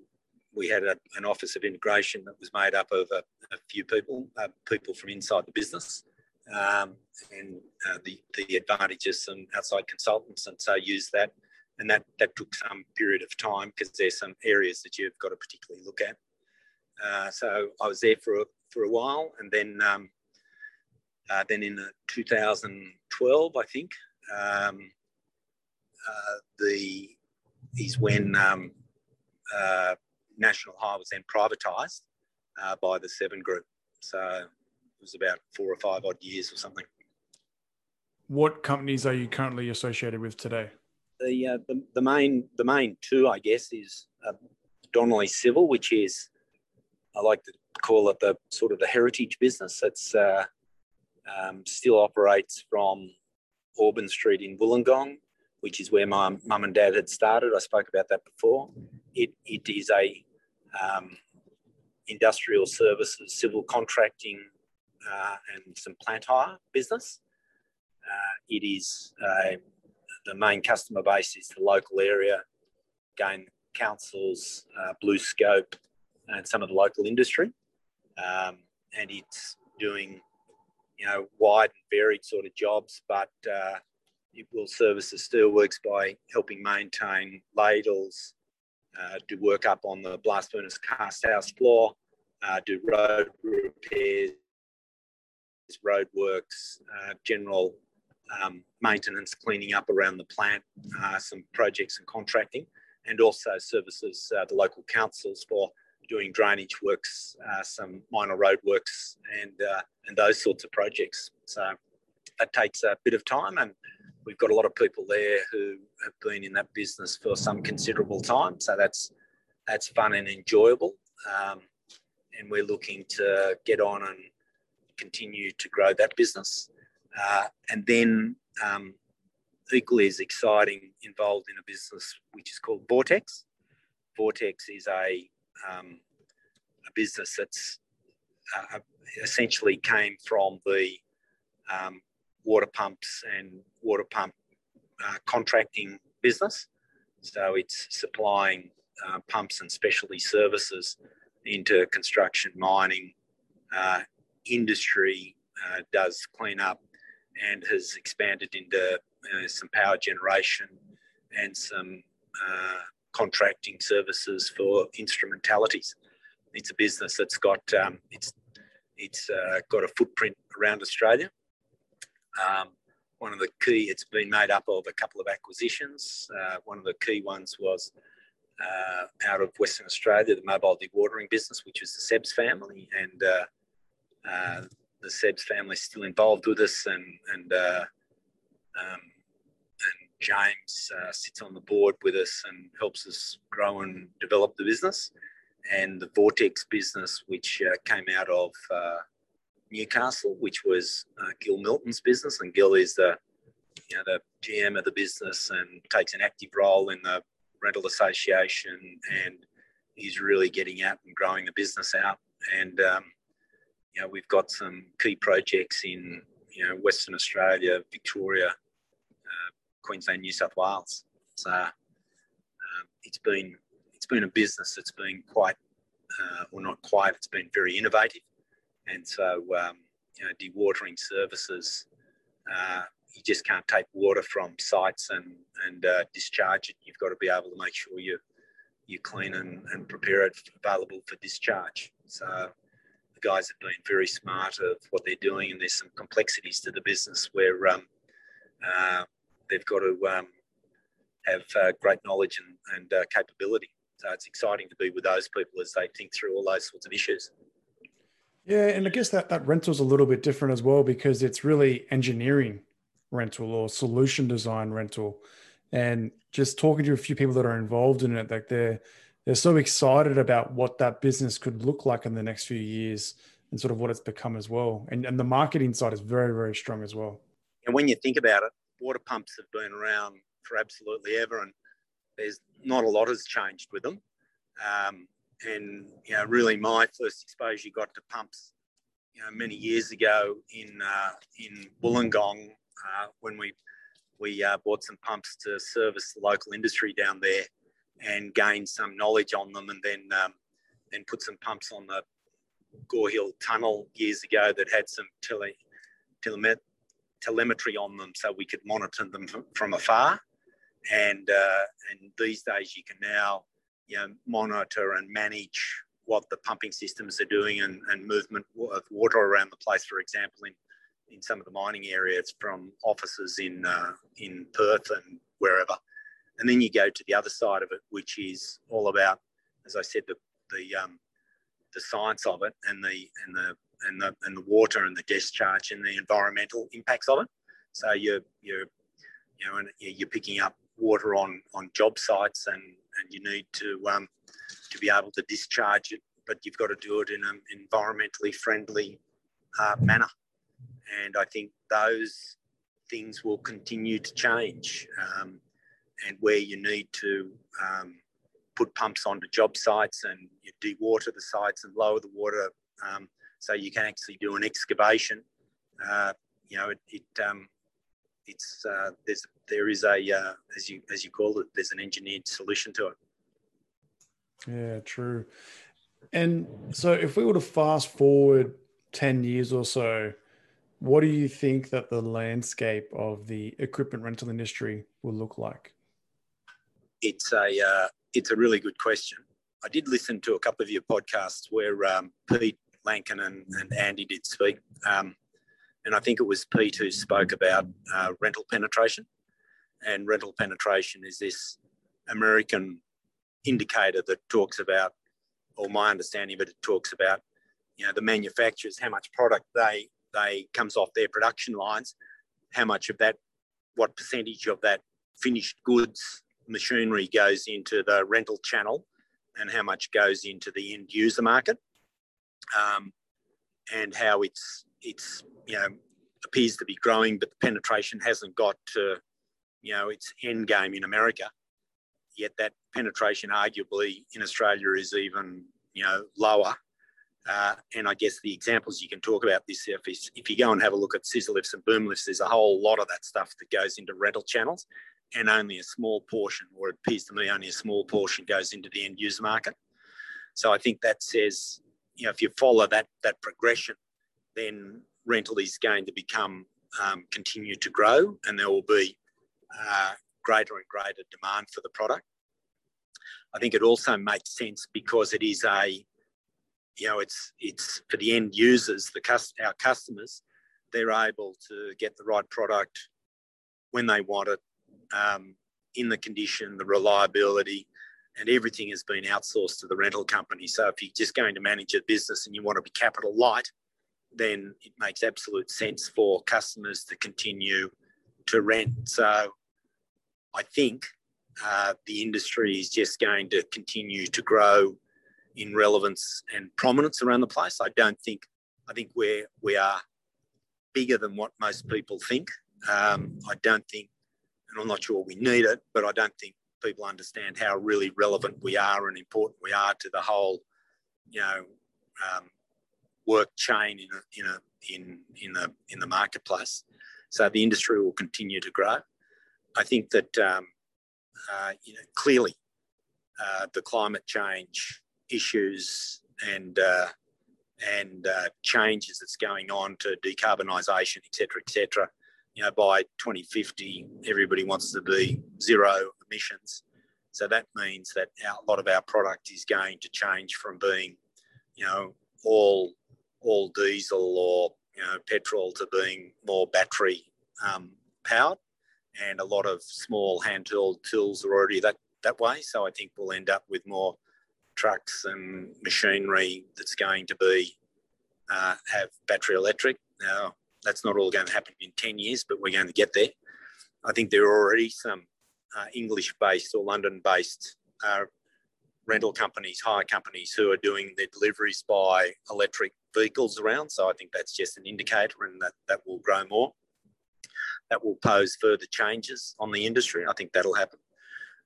Speaker 2: we had a, an office of integration that was made up of a, a few people, uh, people from inside the business, um, and uh, the the advantages some outside consultants, and so use that. And that that took some period of time because there's some areas that you've got to particularly look at. Uh, so I was there for a, for a while, and then um, uh, then in 2012, I think, um, uh, the is when um, uh, National Hire was then privatised uh, by the Seven Group. So it was about four or five odd years or something.
Speaker 1: What companies are you currently associated with today?
Speaker 2: The, uh, the, the, main the main two, I guess, is uh, Donnelley Civil, which is I like to call it the sort of the heritage business. It's uh, um, still operates from Auburn Street in Wollongong, which is where my mum and dad had started. I spoke about that before. It, it is a um, industrial services, civil contracting, uh, and some plant hire business. Uh, it is uh, the main customer base is the local area, again councils, uh, BlueScope, and some of the local industry, um, and it's doing you know wide and varied sort of jobs, but uh, will service the steelworks by helping maintain ladles, uh, do work up on the blast furnace cast house floor, uh, do road repairs, road works, uh, general um, maintenance, cleaning up around the plant, uh, some projects and contracting, and also services uh, the local councils for doing drainage works, uh, some minor road works, and and those sorts of projects. So that takes a bit of time and we've got a lot of people there who have been in that business for some considerable time. So that's that's fun and enjoyable. Um, and we're looking to get on and continue to grow that business. Uh, and then um, equally as exciting, involved in a business which is called Vortex. Vortex is a um, a business that's uh, essentially came from the um, water pumps and water pump uh, contracting business. So it's supplying uh, pumps and specialty services into construction, mining, uh, industry, uh, does clean up, and has expanded into uh, some power generation and some uh, contracting services for instrumentalities. It's a business that's got um, it's it's got a footprint around Australia um, one of the key, it's been made up of a couple of acquisitions. Uh, one of the key ones was uh, out of Western Australia, the mobile dewatering business, which was the Sebs family. And uh, uh the Sebs family is still involved with us. And, and, uh, um, and James uh, sits on the board with us and helps us grow and develop the business. And the Vortex business, which came out of Newcastle, which was uh, Gil Milton's business, and Gil is the you know the GM of the business and takes an active role in the rental association, and he's really getting out and growing the business out. And um, you know we've got some key projects in you know Western Australia, Victoria, uh, Queensland, New South Wales. So um, it's been it's been a business that's been quite, uh, or not quite, it's been very innovative and so, um, you know, dewatering services, uh, you just can't take water from sites and, and uh, discharge it. You've got to be able to make sure you, you clean and, and prepare it available for discharge. So the guys have been very smart of what they're doing, and there's some complexities to the business where um, uh, they've got to um, have uh, great knowledge and, and uh, capability. So it's exciting to be with those people as they think through all those sorts of issues.
Speaker 1: Yeah, and I guess that that rental's a little bit different as well because it's really engineering rental or solution design rental. And just talking to a few people that are involved in it, like they're they're so excited about what that business could look like in the next few years and sort of what it's become as well. And and the marketing side is very, very strong as well.
Speaker 2: And when you think about it, water pumps have been around for absolutely ever and there's not a lot has changed with them. Um, and you know, really my first exposure got to pumps, you know, many years ago in uh, in Wollongong uh, when we we uh, bought some pumps to service the local industry down there and gained some knowledge on them, and then um, then put some pumps on the Gore Hill Tunnel years ago that had some tele, telemet, telemetry on them, so we could monitor them from, from afar. And uh, and these days you can now you know, monitor and manage what the pumping systems are doing and, and movement of water around the place. For example, in, in some of the mining areas from offices in, uh, in Perth and wherever. And then you go to the other side of it, which is all about, as I said, the, the, um, the science of it and the, and, the, and, the, and the water and the discharge and the environmental impacts of it. So you're, you're, you know, you're picking up water on, on job sites and and you need to um, to be able to discharge it, but you've got to do it in an environmentally friendly uh, manner. And I think those things will continue to change um, and where you need to um, put pumps onto job sites and you dewater the sites and lower the water um, so you can actually do an excavation. Uh, you know, it, it um, it's uh, there's there is a uh, as you as you call it, there's an engineered solution to it.
Speaker 1: Yeah, true. And so, if we were to fast forward ten years or so, what do you think that the landscape of the equipment rental industry will look like?
Speaker 2: It's a uh, it's a really good question. I did listen to a couple of your podcasts where um, Pete Lancken and, and, Andy did speak, um, and I think it was Pete who spoke about uh, rental penetration. And rental penetration is this American indicator that talks about, or my understanding it, it talks about, you know, the manufacturers, how much product they they comes off their production lines, how much of that, what percentage of that finished goods machinery goes into the rental channel, and how much goes into the end user market, um, and how it's it's you know appears to be growing, but the penetration hasn't got to you know its end game in America. Yet that penetration, arguably in Australia, is even you know lower. Uh, and I guess the examples you can talk about this if, if you go and have a look at scissor lifts and boom lifts, there's a whole lot of that stuff that goes into rental channels, and only a small portion, or it appears to me only a small portion, goes into the end user market. So I think that says, you know, if you follow that that progression, then rental is going to become um, continue to grow, and there will be uh, greater and greater demand for the product. I think it also makes sense because it is a, you know, it's it's for the end users, the cust- our customers, they're able to get the right product when they want it, um, in the condition, the reliability, and everything has been outsourced to the rental company. So if you're just going to manage a business and you want to be capital light, then it makes absolute sense for customers to continue to rent. So I think uh, the industry is just going to continue to grow in relevance and prominence around the place. I don't think, I think we're, we are bigger than what most people think. Um, I don't think, and I'm not sure we need it, but I don't think people understand how really relevant we are and important we are to the whole, you know, um, work chain in a, in a, in in the in the marketplace. So the industry will continue to grow. I think that um, uh, you know clearly uh, the climate change issues and uh, and uh, changes that's going on to decarbonisation, etc., etc. You know, by 2050, everybody wants to be zero emissions. So that means that our, a lot of our product is going to change from being, you know, all all diesel or you know petrol to being more battery um, powered, and a lot of small hand-tooled tools are already that that way. So I think we'll end up with more trucks and machinery that's going to be uh, have battery electric. Now that's not all going to happen in ten years, but we're going to get there. I think there are already some uh, English-based or London-based uh, rental companies, hire companies who are doing their deliveries by electric vehicles around. So I think that's just an indicator and that, that will grow more. That will pose further changes on the industry. I think that'll happen.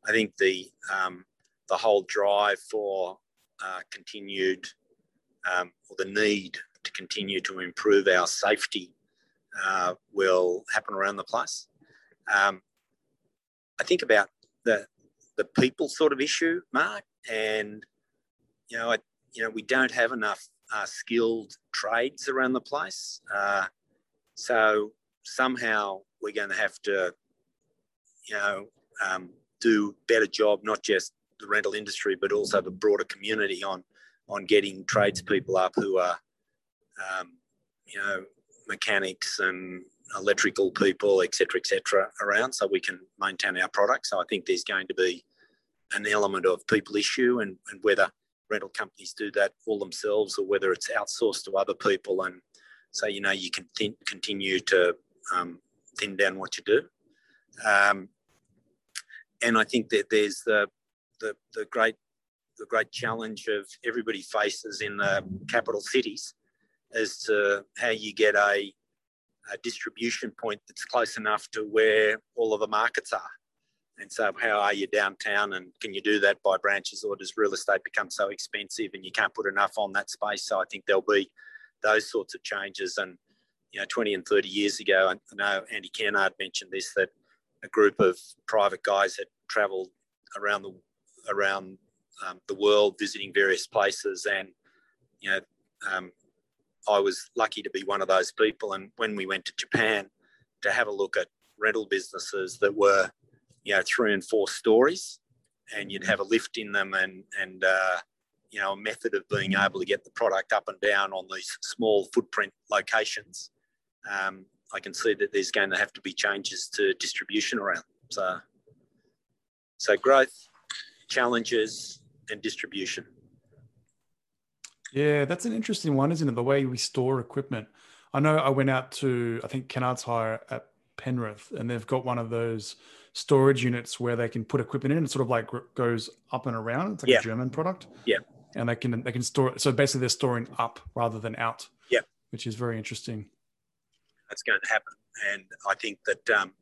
Speaker 2: I think the, um, the whole drive for uh, continued um, or the need to continue to improve our safety uh, will happen around the place. Um, I think about the the people sort of issue, Mark, and you know, I, you know, we don't have enough uh, skilled trades around the place. Uh, so somehow we're going to have to, you know, um, do better job, not just the rental industry, but also the broader community on on getting tradespeople up who are, um, you know, mechanics and electrical people, etc., etc., around, so we can maintain our product. So I think there's going to be an element of people issue and, and whether rental companies do that all themselves or whether it's outsourced to other people. And so, you know, you can continue to um, thin down what you do. Um, and I think that there's the, the, the great the great challenge of everybody faces in the capital cities as to how you get a a distribution point that's close enough to where all of the markets are. And so, how are you downtown? And can you do that by branches, or does real estate become so expensive and you can't put enough on that space? So, I think there'll be those sorts of changes. And you know, 20 and 30 years ago, I know Andy Kennard mentioned this that a group of private guys had travelled around the around um, the world visiting various places, and you know, um, I was lucky to be one of those people. And when we went to Japan to have a look at rental businesses that were, you know, three and four stories, and you'd have a lift in them and and uh, you know a method of being able to get the product up and down on these small footprint locations. Um, I can see that there's going to have to be changes to distribution around. So, so growth, challenges, and distribution.
Speaker 1: Yeah, that's an interesting one, isn't it? The way we store equipment. I know I went out to I think Kennard's Hire at Penrith, and they've got one of those storage units where they can put equipment in. It sort of like goes up and around. It's like yeah. a German product.
Speaker 2: Yeah.
Speaker 1: And they can they can store it. So basically, they're storing up rather than out.
Speaker 2: Yeah.
Speaker 1: Which is very interesting.
Speaker 2: That's going to happen, and I think that um,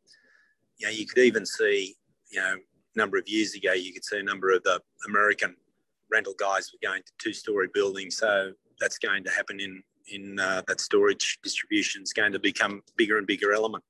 Speaker 2: you know you could even see you know a number of years ago you could see a number of the American rental guys were going to two-story buildings. So that's going to happen in in uh, that storage distribution is going to become bigger and bigger element.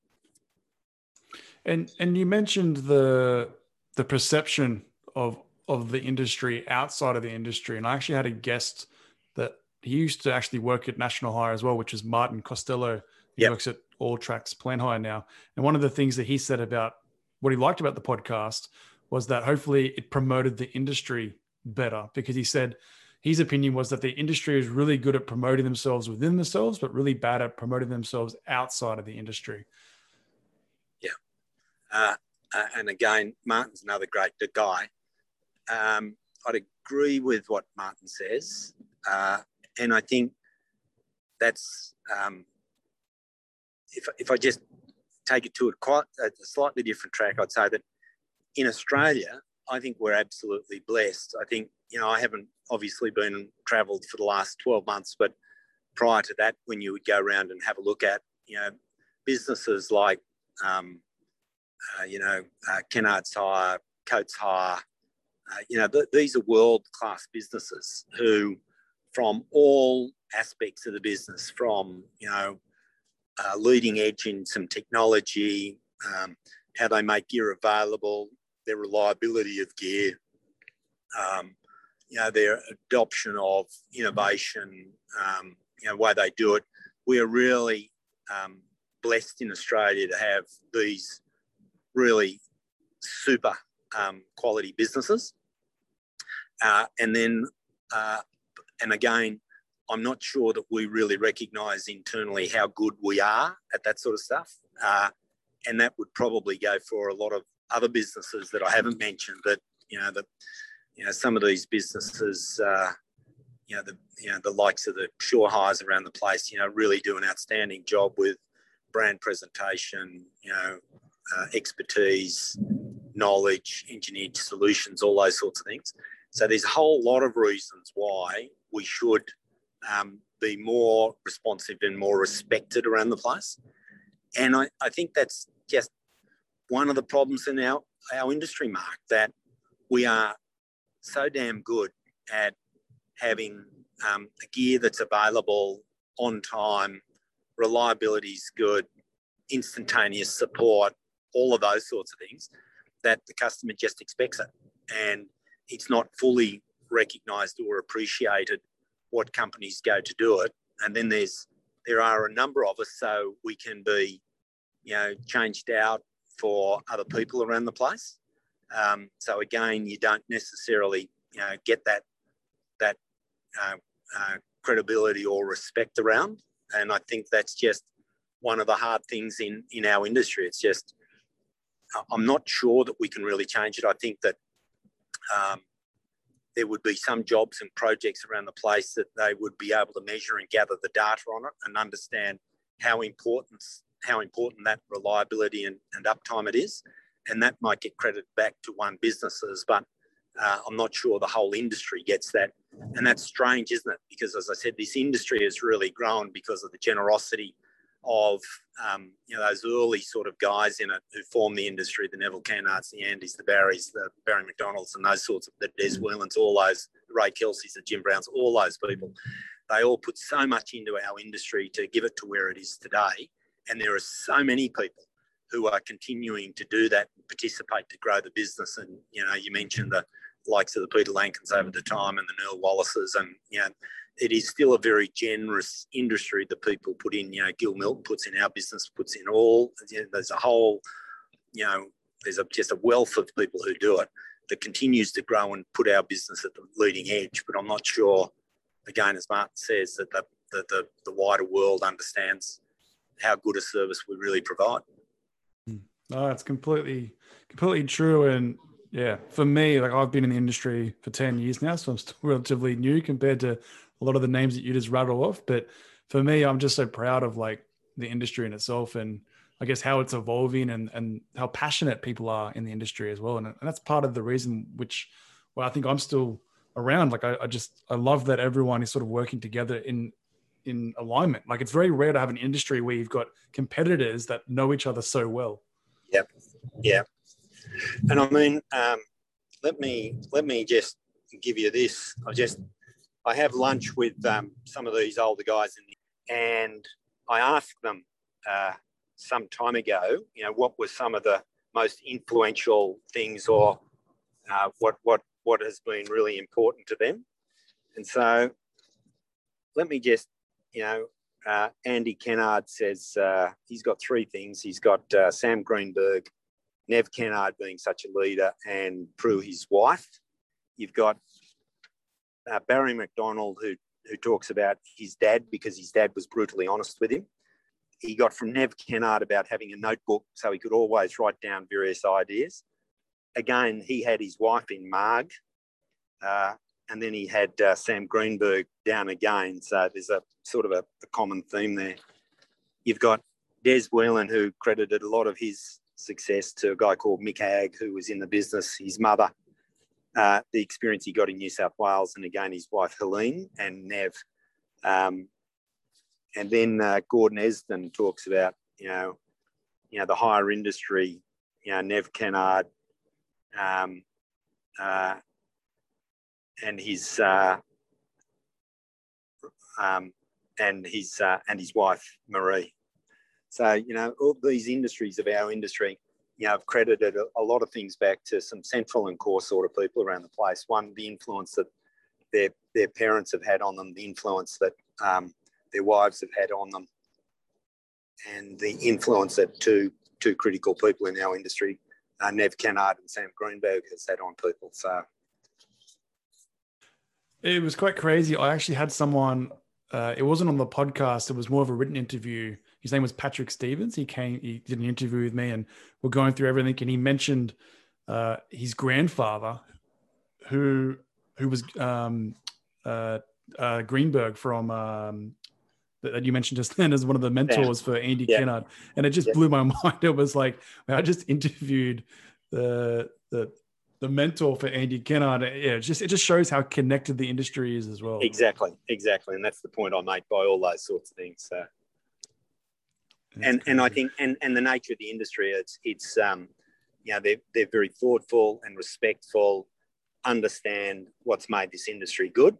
Speaker 1: And and you mentioned the the perception of of the industry outside of the industry, and I actually had a guest that he used to actually work at National Hire as well, which is Martin Costello. He yep. works at All Tracks Plan Hire now, and one of the things that he said about what he liked about the podcast was that hopefully it promoted the industry better because he said his opinion was that the industry is really good at promoting themselves within themselves, but really bad at promoting themselves outside of the industry.
Speaker 2: Yeah. Uh, uh, and again, Martin's another great guy. Um, I'd agree with what Martin says. Uh, and I think that's, um, if, if I just take it to a, quite, a slightly different track, I'd say that in Australia, I think we're absolutely blessed. I think, you know, I haven't obviously been travelled for the last 12 months, but prior to that, when you would go around and have a look at, you know, businesses like, um, uh, you know, uh, Kennard's Hire, Coates Hire, uh, you know, th- these are world class businesses who, from all aspects of the business, from, you know, uh, leading edge in some technology, um, how they make gear available, their reliability of gear, um, you know, their adoption of innovation, um, you know, way they do it. We are really um, blessed in Australia to have these really super um, quality businesses. Uh, and then, uh, and again, I'm not sure that we really recognise internally how good we are at that sort of stuff. Uh, and that would probably go for a lot of other businesses that I haven't mentioned, but you know the you know some of these businesses, uh, you know the you know the likes of the Sure Hires around the place, you know, really do an outstanding job with brand presentation, you know, uh, expertise, knowledge, engineered solutions, all those sorts of things. So there's a whole lot of reasons why we should um, be more responsive and more respected around the place. And I, I think that's just one of the problems in our, our industry, Mark, that we are so damn good at having um, gear that's available on time, reliability is good, instantaneous support, all of those sorts of things, that the customer just expects it. And it's not fully recognized or appreciated what companies go to do it. And then there's there are a number of us, so we can be, you know, changed out for other people around the place. Um, so again, you don't necessarily you know get that that uh, uh, credibility or respect around, and I think that's just one of the hard things in in our industry. It's just I'm not sure that we can really change it. I think that um, there would be some jobs and projects around the place that they would be able to measure and gather the data on it and understand how important how important that reliability and, and uptime it is. And that might get credit back to one businesses, but uh, I'm not sure the whole industry gets that. And that's strange, isn't it? Because as I said, this industry has really grown because of the generosity of um, you know those early sort of guys in it who formed the industry, the Neville Kennards, the Andys, the Barrys, the Barry McDonalds, and those sorts of the Des mm. Whelans, all those Ray Kelce's, the Jim Browns, all those people. They all put so much into our industry to give it to where it is today, and there are so many people who are continuing to do that, participate to grow the business. And you know, you mentioned the likes of the Peter Lanckens over the time and the Neil Wallaces, and you know, it is still a very generous industry that people put in. You know, Gil Milton puts in our business, puts in all. You know, there's a whole, you know, there's a, just a wealth of people who do it that continues to grow and put our business at the leading edge. But I'm not sure, again, as Martin says, that the, the, the, the wider world understands how good a service we really provide.
Speaker 1: Hmm. No, it's completely, completely true. And yeah, for me, like I've been in the industry for 10 years now, so I'm still (laughs) relatively new compared to a lot of the names that you just rattle off. But for me, I'm just so proud of like the industry in itself and I guess how it's evolving and, and how passionate people are in the industry as well. And, and that's part of the reason which, well, I think I'm still around. Like I, I just, I love that everyone is sort of working together in, in alignment. Like it's very rare to have an industry where you've got competitors that know each other so well.
Speaker 2: Yep. Yeah. And I mean, um, let me let me just give you this. I just I have lunch with um, some of these older guys, the, and I asked them uh, some time ago, you know, what were some of the most influential things, or uh, what what what has been really important to them. And so, let me just, you know, uh, Andy Kennard says uh, he's got three things. He's got uh, Sam Greenberg, Nev Kennard being such a leader, and Prue, his wife. You've got uh, Barry McDonald, who who talks about his dad because his dad was brutally honest with him. He got from Nev Kennard about having a notebook so he could always write down various ideas. Again, he had his wife in Marg, uh, and then he had uh, Sam Greenberg down again. So there's a sort of a, a common theme there. You've got Des Whelan, who credited a lot of his success to a guy called Mick Hag, who was in the business. His mother uh, the experience he got in New South Wales, and again his wife Helene and Nev. Um, and then uh, Gordon Esden talks about you know, you know the hire industry, you know Nev Kennard, um, uh, and his uh, um, and his uh, and his wife Marie. So you know all these industries of our industry you know, I've credited a, a, lot of things back to some central and core sort of people around the place. One, the influence that their their parents have had on them, the influence that um, their wives have had on them, and the influence that two two critical people in our industry, uh, Nev Kennard and Sam Greenberg, has had on people. So
Speaker 1: it was quite crazy. I actually had someone. Uh, it wasn't on the podcast. It was more of a written interview his name was Patrick Stevens. He came, he did an interview with me, and we're going through everything. And he mentioned uh, his grandfather, who who was um, uh, uh, Greenberg from um, that you mentioned just (laughs) then as one of the mentors for Andy yeah. Kennard, and it just yeah. blew my (laughs) mind. It was like I just interviewed the the the mentor for Andy Kennard. Yeah, it just it just shows how connected the industry is as well.
Speaker 2: Exactly, exactly, and that's the point I make by all those sorts of things. So and and I think and and the nature of the industry, it's it's um, you know they're they're very thoughtful and respectful, understand what's made this industry good,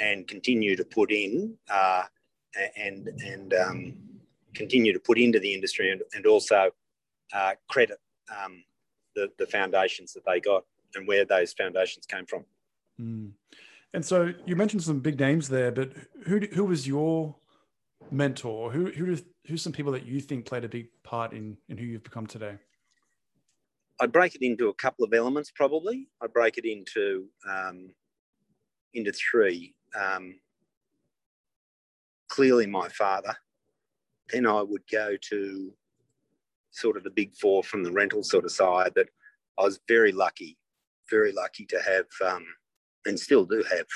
Speaker 2: and continue to put in uh, and and um, continue to put into the industry and, and also uh, credit um, the the foundations that they got and where those foundations came from.
Speaker 1: Mm. And so you mentioned some big names there, but who who was your mentor? Who who who's some people that you think played a big part in in who you've become today?
Speaker 2: I'd break it into a couple of elements. Probably, I'd break it into um, into three. Um, clearly, my father. Then I would go to sort of the big four from the rental sort of side. That I was very lucky, very lucky to have, um, and still do have.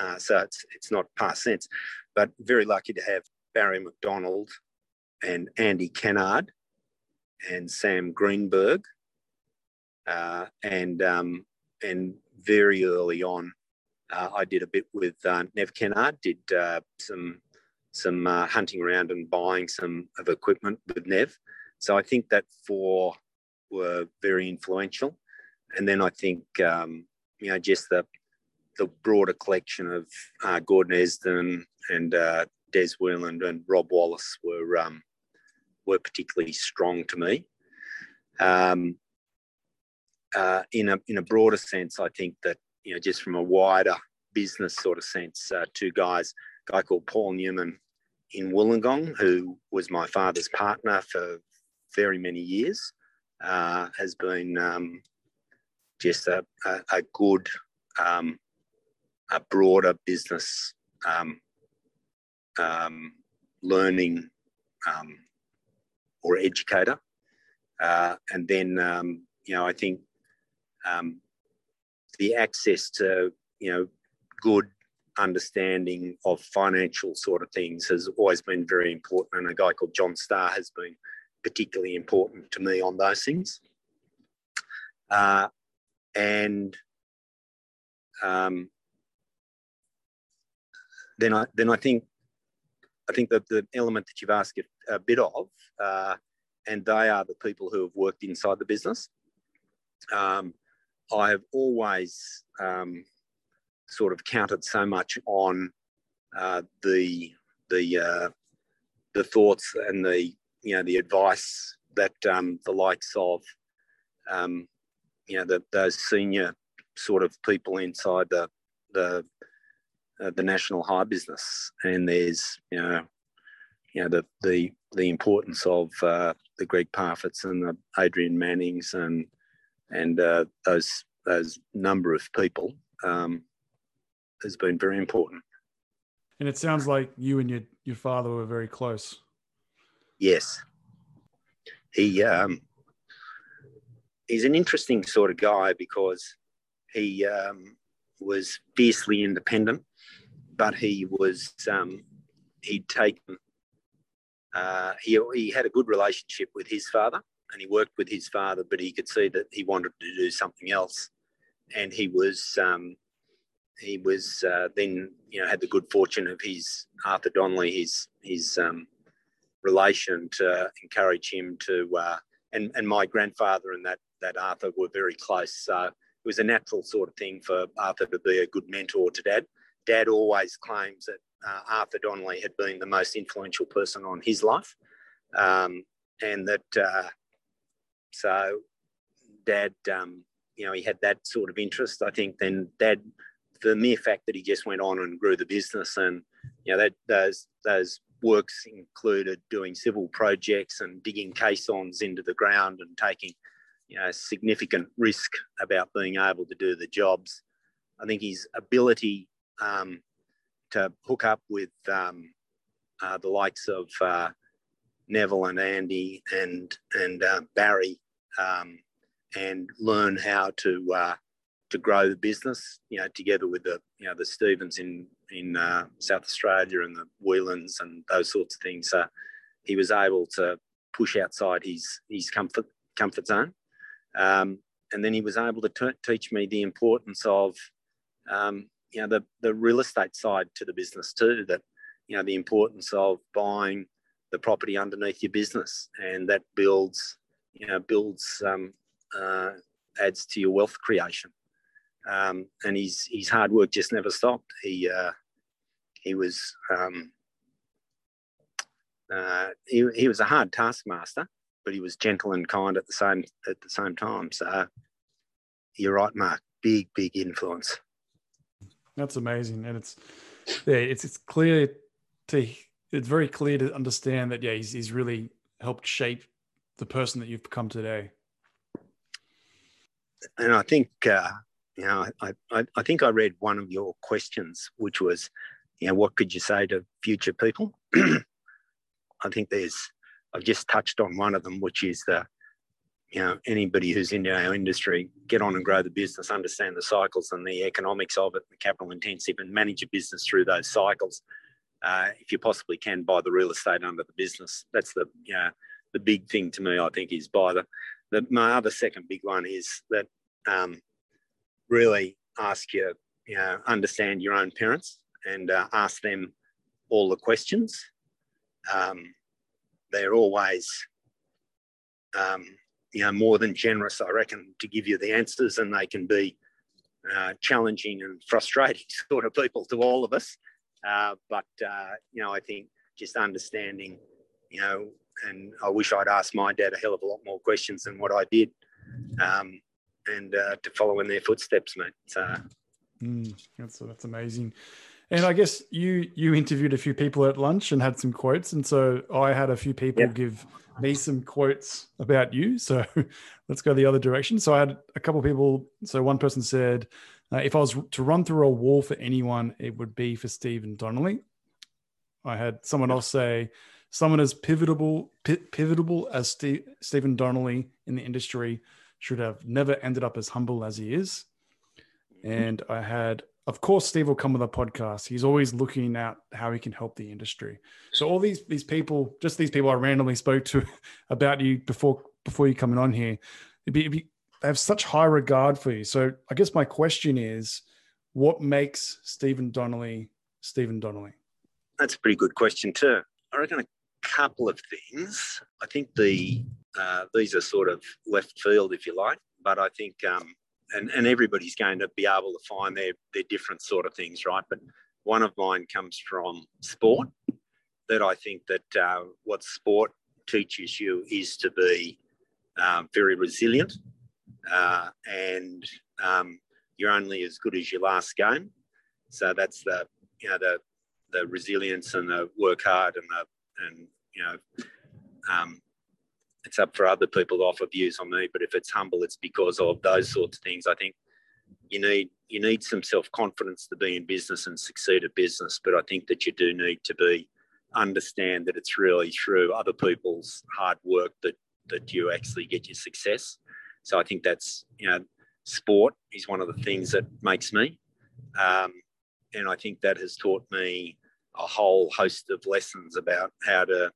Speaker 2: Uh, so it's it's not past sense, but very lucky to have Barry McDonald and Andy Kennard and Sam Greenberg. Uh, and um, and very early on, uh, I did a bit with uh, Nev Kennard, did uh, some some uh, hunting around and buying some of equipment with Nev. So I think that four were very influential. And then I think um, you know just the the broader collection of uh, Gordon Esden and Des Whelan and Rob Wallace were um, were particularly strong to me. Um, uh, in a in a broader sense, I think that you know just from a wider business sort of sense, uh, two guys, a guy called Paul Newman in Wollongong, who was my father's partner for very many years, uh, has been um, just a, a, a good, um, a broader business um, um learning um, or educator. Uh, and then, um, you know, I think the access to, you know, good understanding of financial sort of things has always been very important. And a guy called John Starr has been particularly important to me on those things. Uh, and um, then I then I think I think that the element that you've asked a, bit of, uh, and they are the people who have worked inside the business. Um, I have always um, sort of counted so much on uh, the the uh, the thoughts and the you know the advice that um, the likes of um, you know the, those senior sort of people inside the the the National Hire business and there's you know you know the the the importance of uh, the Greg Parfitts and the Adrian Mannings and and uh, those those number of people um, has been very important.
Speaker 1: And it sounds like you and your your father were very close.
Speaker 2: Yes, he um, he's an interesting sort of guy because he um, was fiercely independent, but he was um, he'd taken uh, he he had a good relationship with his father and he worked with his father, but he could see that he wanted to do something else, and he was um, he was uh, then you know had the good fortune of his Arthur Donnelley, his his um, relation to encourage him to uh, and and my grandfather and that that Arthur were very close. So it was a natural sort of thing for Arthur to be a good mentor to Dad. Dad always claims that uh, Arthur Donnelley had been the most influential person on his life, um, and that uh, so Dad, um, you know, he had that sort of interest. I think then Dad the mere fact that he just went on and grew the business and you know that those those works included doing civil projects and digging caissons into the ground and taking you know significant risk about being able to do the jobs i think his ability um, to hook up with um, uh, the likes of uh, neville and andy and and uh, barry um, and learn how to uh, to grow the business, you know, together with the, you know, the Stevens in, in uh, South Australia and the Whelans and those sorts of things. He was able to push outside his, his comfort, comfort zone. Um, and then he was able to t- teach me the importance of, um, you know, the, the real estate side to the business too, that, you know, the importance of buying the property underneath your business. And that builds, you know, builds, um, uh, adds to your wealth creation. Um, and his his hard work just never stopped. He uh, he was um, uh, he, he was a hard taskmaster, but he was gentle and kind at the same at the same time. So you're right, Mark. Big big influence.
Speaker 1: That's amazing, and it's yeah, it's it's clear to it's very clear to understand that yeah, he's he's really helped shape the person that you've become today.
Speaker 2: And I think uh, you know, I, I, I think I read one of your questions, which was, you know, what could you say to future people? (clears throat) I think there's, I've just touched on one of them, which is the, you know, anybody who's in our industry, get on and grow the business, understand the cycles and the economics of it, the capital intensive, and manage your business through those cycles. Uh, if you possibly can, buy the real estate under the business. That's the, you know, the big thing to me, I think, is buy the, the my other second big one is that um, really ask you, you know, understand your own parents and uh, ask them all the questions. Um, they're always, um, you know, more than generous, I reckon, to give you the answers, and they can be uh, challenging and frustrating (laughs) sort of people to all of us. Uh, but uh, you know, I think just understanding, you know, and I wish I'd asked my dad a hell of a lot more questions than what I did, um, and uh, to follow in their footsteps, mate. So,
Speaker 1: mm, that's that's amazing. And I guess you you interviewed a few people at lunch and had some quotes, and so I had a few people give me some quotes about you. (laughs) So let's go the other direction. So I had a couple of people. So one person said, uh, "If I was to run through a wall for anyone, it would be for Stephen Donnelley." I had someone else say, "Someone as pivotal pivotal as Steve, Stephen Donnelley in the industry should have never ended up as humble as he is." And I had of course steve will come with a podcast. He's always looking at how he can help the industry. So all these these people just these people i randomly spoke to (laughs) about you before before you coming on here it'd be, it'd be, they have such high regard for you. So i guess my question is what makes stephen donnelley stephen donnelley?
Speaker 2: That's a pretty good question too. I reckon a couple of things. I think the uh, these are sort of left field if you like but i think um, and, and everybody's going to be able to find their, their different sort of things, right? But one of mine comes from sport that I think that uh, what sport teaches you is to be um, very resilient uh, and um, you're only as good as your last game. So that's the, you know, the, the resilience and the work hard and the, and, you know, um, it's up for other people to offer views on me. But if it's humble, it's because of those sorts of things. I think you need you need some self confidence to be in business and succeed at business. But I think that you do need to be understand that it's really through other people's hard work that that you actually get your success. So I think that's you know sport is one of the things that makes me, um, and I think that has taught me a whole host of lessons about how to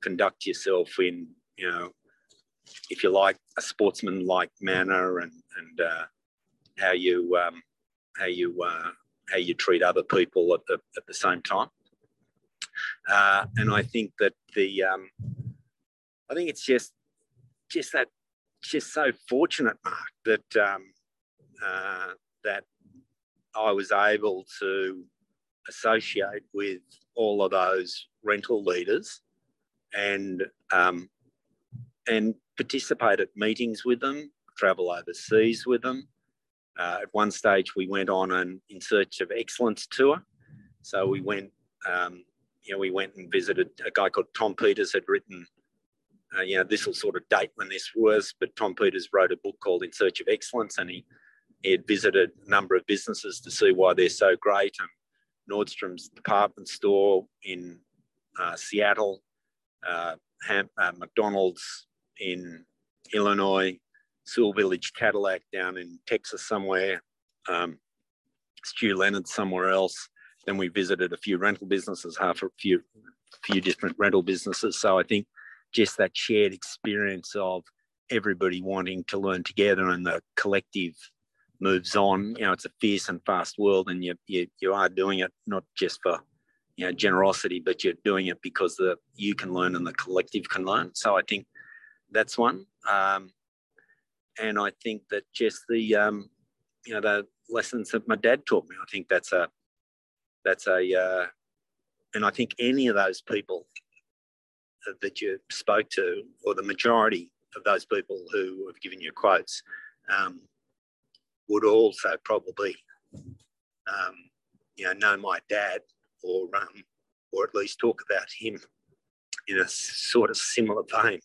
Speaker 2: conduct yourself in you know, if you like, a sportsman-like manner and and uh, how you um, how you uh, how you treat other people at the at the same time. Uh, and I think that the um, I think it's just just that just so fortunate, Mark, that um, uh, that I was able to associate with all of those rental leaders and um, and participate at meetings with them, travel overseas with them. Uh, at one stage, we went on an In Search of Excellence tour. So we went, um, you know, we went and visited a guy called Tom Peters had written, uh, you know, this will sort of date when this was, but Tom Peters wrote a book called In Search of Excellence, and he, he had visited a number of businesses to see why they're so great. And Nordstrom's department store in uh, Seattle, uh, Ham, uh, McDonald's in Illinois, Sewell Village Cadillac down in Texas somewhere, um, Stew Leonard somewhere else. Then we visited a few rental businesses, half a few, few different rental businesses. So I think just that shared experience of everybody wanting to learn together and the collective moves on. You know, it's a fierce and fast world, and you you, you are doing it not just for you know generosity, but you're doing it because the you can learn and the collective can learn. So I think that's one. Um, and I think that just the um, you know the lessons that my dad taught me. I think that's a that's a uh, and I think any of those people that you spoke to, or the majority of those people who have given you quotes, um, would also probably um, you know know my dad or um, or at least talk about him in a sort of similar vein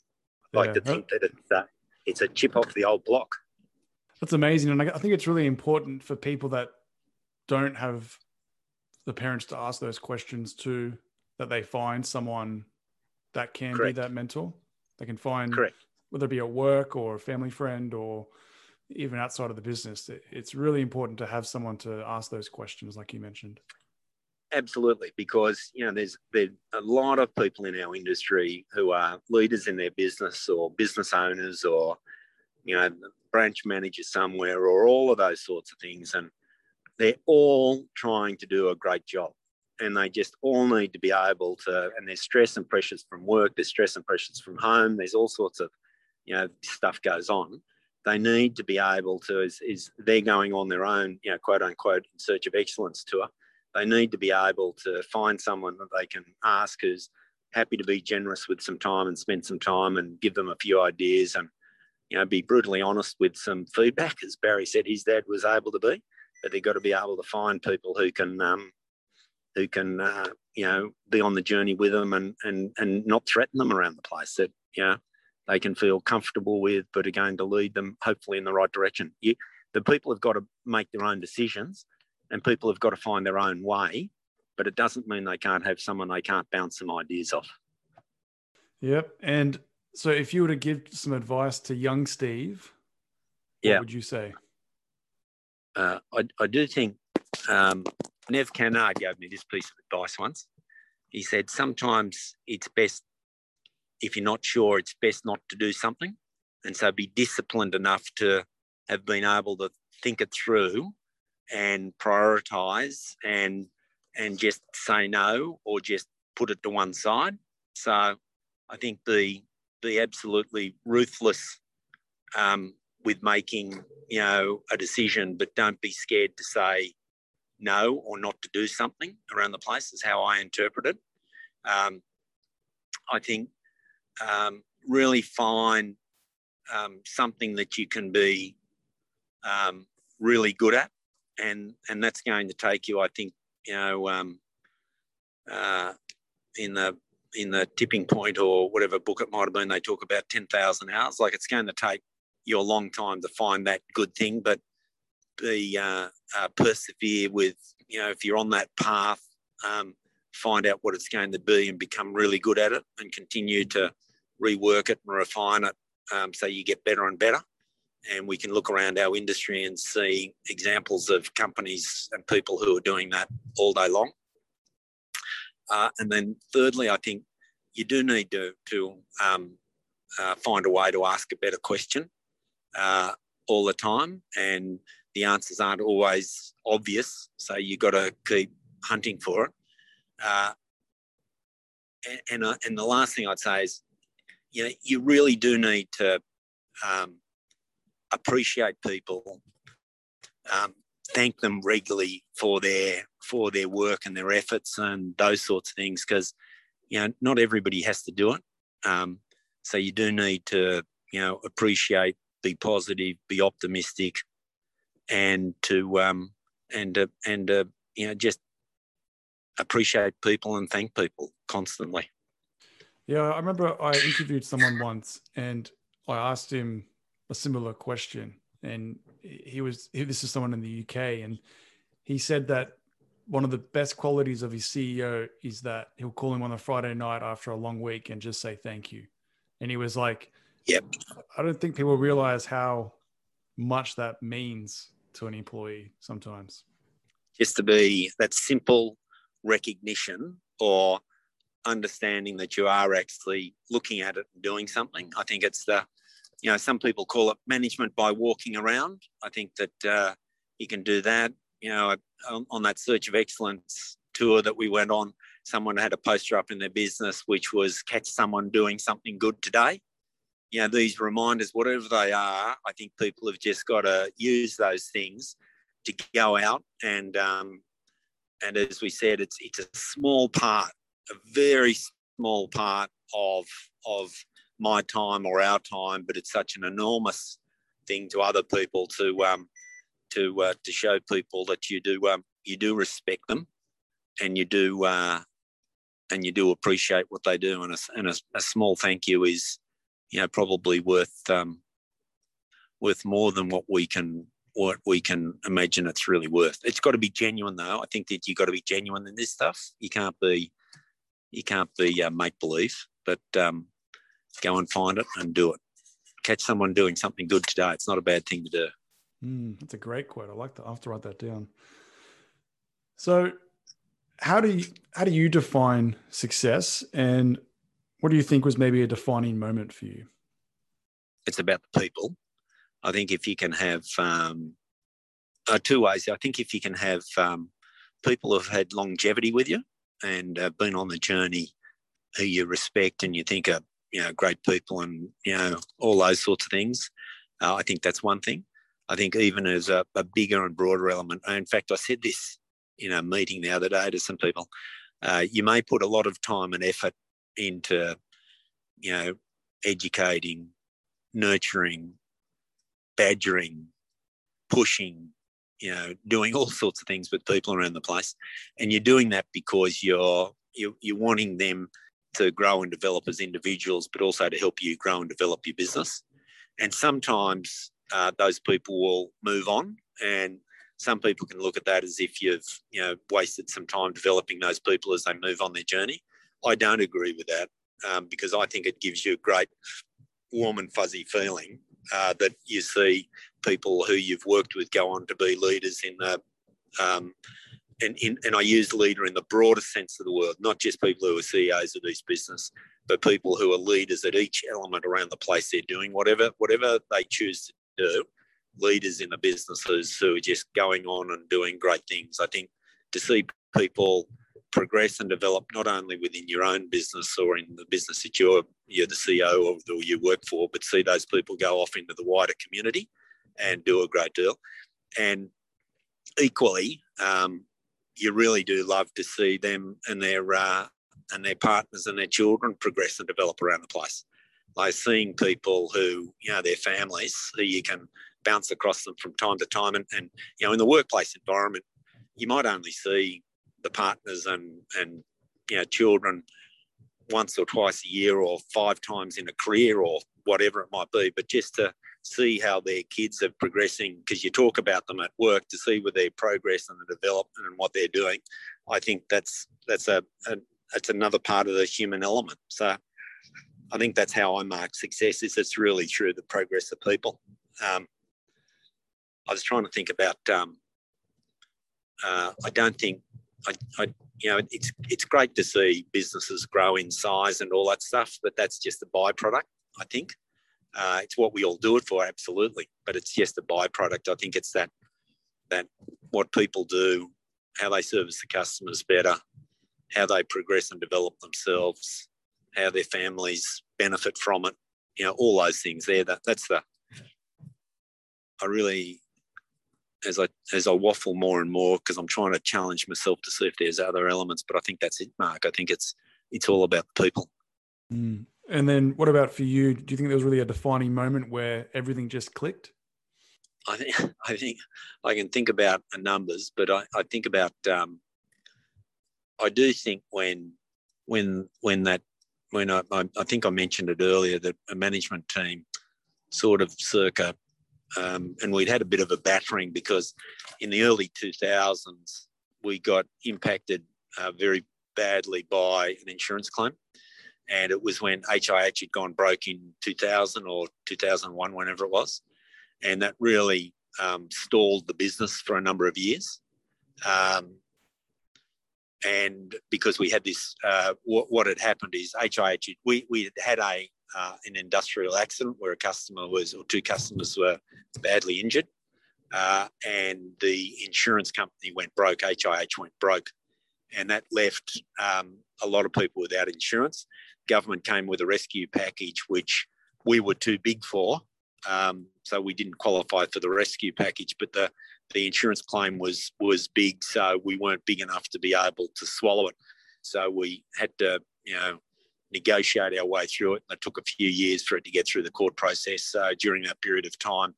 Speaker 2: like yeah. to think that it's uh, it's a chip off the old block.
Speaker 1: That's amazing, and I think it's really important for people that don't have the parents to ask those questions to that they find someone that can Correct. be that mentor. They can find
Speaker 2: Correct.
Speaker 1: whether it be at work or a family friend or even outside of the business. It's really important to have someone to ask those questions, like you mentioned.
Speaker 2: Absolutely, because you know there's a lot of people in our industry who are leaders in their business or business owners or you know branch managers somewhere or all of those sorts of things, and they're all trying to do a great job. and they just all need to be able to. And there's stress and pressures from work. There's stress and pressures from home. There's all sorts of, you know, stuff goes on. They need to be able to. Is, is they're going on their own, you know, quote unquote, in search of excellence tour. They need to be able to find someone that they can ask who's happy to be generous with some time and spend some time and give them a few ideas and you know be brutally honest with some feedback as barry said his dad was able to be. But they've got to be able to find people who can um, who can uh, you know be on the journey with them and and and not threaten them around the place that you know they can feel comfortable with but are going to lead them hopefully in the right direction. You, the people have got to make their own decisions and people have got to find their own way but it doesn't mean they can't have someone they can't bounce some ideas off.
Speaker 1: Yep. And so if you were to give some advice to young Steve, yeah. what would you say?
Speaker 2: Uh, I, I do think um, Nev Kennard gave me this piece of advice once. He said, sometimes it's best, if you're not sure, it's best not to do something. And so be disciplined enough to have been able to think it through and prioritize and and just say no or just put it to one side. So I think be be absolutely ruthless um, with making you know a decision, but don't be scared to say no or not to do something around the place. Is how I interpret it. Um, I think um, really find um, something that you can be um, really good at, and and that's going to take you, I think, you know, um, uh, in the in the tipping point or whatever book it might have been, they talk about ten thousand hours. Like it's going to take you a long time to find that good thing, but be uh, uh, persevere with you know if you're on that path, um, find out what it's going to be and become really good at it, and continue to rework it and refine it um, so you get better and better and we can look around our industry and see examples of companies and people who are doing that all day long. Uh, and then, thirdly, I think you do need to, to um, uh, find a way to ask a better question uh, all the time, and the answers aren't always obvious. So you've got to keep hunting for it. Uh, and and, uh, and, the last thing I'd say is, you know, you really do need to um, appreciate people, um, thank them regularly for their for their work and their efforts and those sorts of things because you know not everybody has to do it. Um, so you do need to you know appreciate, be positive, be optimistic, and to um, and uh, and uh, you know just appreciate people and thank people constantly.
Speaker 1: Yeah, I remember I interviewed someone once and I asked him a similar question, and he was he, this is someone in the UK, and he said that one of the best qualities of his CEO is that he'll call him on a Friday night after a long week and just say thank you. And he was like,
Speaker 2: "Yep,
Speaker 1: I don't think people realize how much that means to an employee sometimes."
Speaker 2: Just to be that simple recognition or understanding that you are actually looking at it and doing something. I think it's the you know, some people call it management by walking around. I think that uh, you can do that. You know, on, on that search of excellence tour that we went on, someone had a poster up in their business which was catch someone doing something good today. You know, these reminders, whatever they are, I think people have just got to use those things to go out and um, and as we said, it's it's a small part, a very small part of of my time or our time, but it's such an enormous thing to other people to um, to uh, to show people that you do um, you do respect them and you do uh, and you do appreciate what they do, and a, and a, a small thank you is you know probably worth um, worth more than what we can what we can imagine it's really worth. It's got to be genuine though. I think that you've got to be genuine in this stuff. You can't be you can't be uh, make believe, but um, go and find it and do it. Catch someone doing something good today. It's not a bad thing to do.
Speaker 1: Mm, that's a great quote. I like that. I have to write that down. So, how do you how do you define success, and what do you think was maybe a defining moment for you?
Speaker 2: It's about the people. I think if you can have um, uh, two ways. I think if you can have um, people who have had longevity with you and uh, been on the journey who you respect and you think are you know great people and you know all those sorts of things. Uh, I think that's one thing. I think even as a, a, bigger and broader element. In fact, I said this in a meeting the other day to some people. Uh, you may put a lot of time and effort into, you know, educating, nurturing, badgering, pushing, you know, doing all sorts of things with people around the place, and you're doing that because you're you're, you're wanting them to grow and develop as individuals, but also to help you grow and develop your business. And sometimes uh, those people will move on, and some people can look at that as if you've you know wasted some time developing those people as they move on their journey. I don't agree with that um, because I think it gives you a great warm and fuzzy feeling uh, that you see people who you've worked with go on to be leaders in the um, and, in, and I use leader in the broader sense of the word, not just people who are CEOs of each business, but people who are leaders at each element around the place they're doing whatever whatever they choose to do. Leaders in the businesses who are just going on and doing great things. I think to see people progress and develop not only within your own business or in the business that you're you're the CEO of or you work for, but see those people go off into the wider community and do a great deal. And equally, um, you really do love to see them and their uh, and their partners and their children progress and develop around the place. Like seeing people who, you know, their families, who you can bounce across them from time to time. And, and you know, in the workplace environment, you might only see the partners and, and you know, children once or twice a year or five times in a career or whatever it might be. But just to see how their kids are progressing, because you talk about them at work to see where their progress and the development and what they're doing. I think that's that's a, a that's another part of the human element. So I think that's how I mark success is it's really through the progress of people. Um, I was trying to think about. Um, uh, I don't think I, I, you know, it's it's great to see businesses grow in size and all that stuff, but that's just a byproduct. I think uh, it's what we all do it for, absolutely, but it's just a byproduct. I think it's that that what people do, how they service the customers better, how they progress and develop themselves, how their families benefit from it. You know, all those things there. That that's the. I really, as I as I waffle more and more, because I'm trying to challenge myself to see if there's other elements. But I think that's it, Mark. I think it's it's all about the people.
Speaker 1: Mm. And then, what about for you? Do you think there was really a defining moment where everything just clicked?
Speaker 2: I think (laughs) I think I can think about numbers, but I, I think about um, I do think when when when that when I, I, think I mentioned it earlier that a management team sort of circa um, and we'd had a bit of a battering because in the early 2000s we got impacted uh, very badly by an insurance claim and it was when HIH had gone broke in 2000 or 2001 whenever it was. And that really um, stalled the business for a number of years. Um, and because we had this, uh, what, had happened is HIH, we, we had a uh, an industrial accident where a customer was, or two customers were badly injured, uh, and the insurance company went broke. HIH went broke, and that left um, a lot of people without insurance. Government came with a rescue package, which we were too big for, um, so we didn't qualify for the rescue package. But the the insurance claim was was big, so we weren't big enough to be able to swallow it. So we had to, you know, negotiate our way through it. And it took a few years for it to get through the court process. So during that period of time,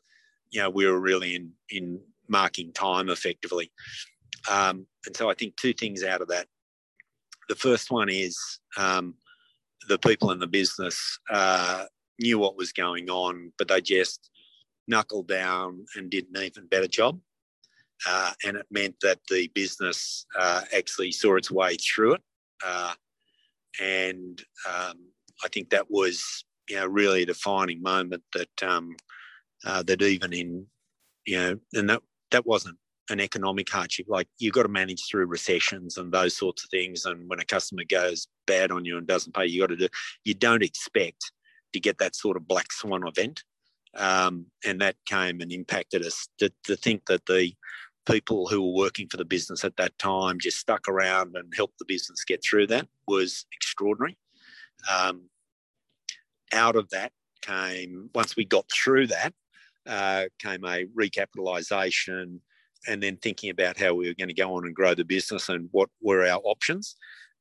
Speaker 2: you know, we were really in in marking time effectively. Um, and so I think two things out of that. The first one is um, the people in the business uh, knew what was going on, but they just knuckled down and did an even better job. Uh, and it meant that the business uh, actually saw its way through it. Uh, and um, I think that was, you know, really a defining moment that um, uh, that even in, you know, and that that wasn't an economic hardship. Like you've got to manage through recessions and those sorts of things. And when a customer goes bad on you and doesn't pay, you got to do. You don't expect to get that sort of black swan event. Um, and that came and impacted us to, to think that the people who were working for the business at that time just stuck around and helped the business get through that was extraordinary. Um, out of that came, once we got through that, uh, came a recapitalisation and then thinking about how we were going to go on and grow the business and what were our options.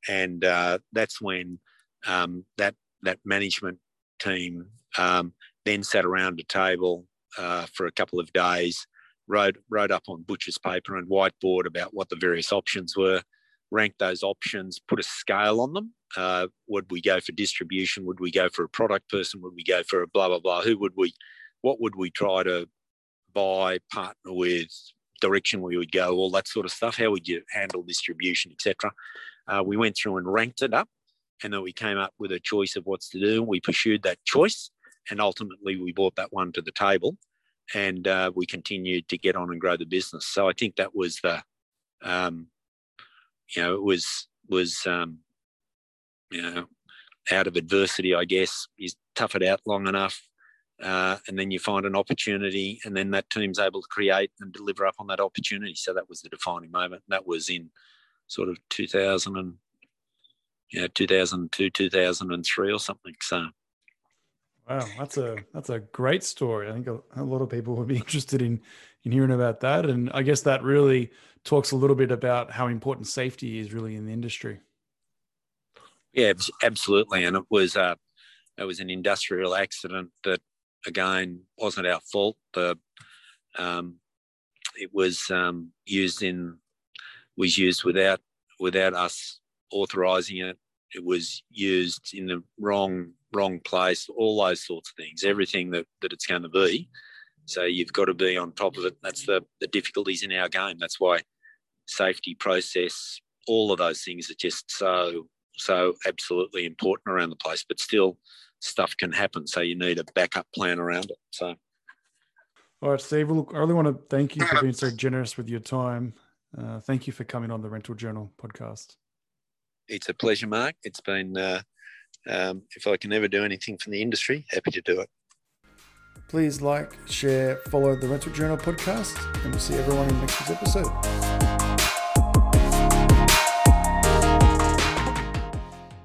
Speaker 2: And uh, that's when um, that that management team um, then sat around a table uh, for a couple of days, wrote wrote up on butcher's paper and whiteboard about what the various options were, ranked those options, put a scale on them. Uh, would we go for distribution? Would we go for a product person? Would we go for a blah blah blah? Who would we? What would we try to buy, partner with, direction we would go, all that sort of stuff. How would you handle distribution, etc. Uh, we went through and ranked it up, and then we came up with a choice of what's to do. We pursued that choice, and ultimately we brought that one to the table, and uh, we continued to get on and grow the business. So I think that was the, um, you know, it was was um, you know, out of adversity, I guess, is tough it out long enough, uh, and then you find an opportunity, and then that team's able to create and deliver up on that opportunity. So that was the defining moment. That was in sort of 2000 and you know 2002, 2003 or something. So.
Speaker 1: Wow, that's a that's a great story. I think a, a lot of people would be (laughs) interested in in hearing about that, and I guess that really talks a little bit about how important safety is really in the industry.
Speaker 2: Yeah, absolutely, and it was uh, it was an industrial accident that again wasn't our fault. The um, it was um, used in was used without without us authorising it. It was used in the wrong wrong place. All those sorts of things. Everything that, that it's going to be. So you've got to be on top of it. That's the the difficulties in our game. That's why safety process, all of those things are just so so absolutely important around the place. But still, stuff can happen. So you need a backup plan around it. So.
Speaker 1: All right, Steve. Look, I really want to thank you for being so generous with your time. Uh, thank you for coming on the Rental Journal podcast.
Speaker 2: It's a pleasure, Mark. It's been, uh, um, if I can ever do anything for the industry, happy to do it.
Speaker 1: Please like, share, follow the Rental Journal podcast, and we'll see everyone in next week's episode.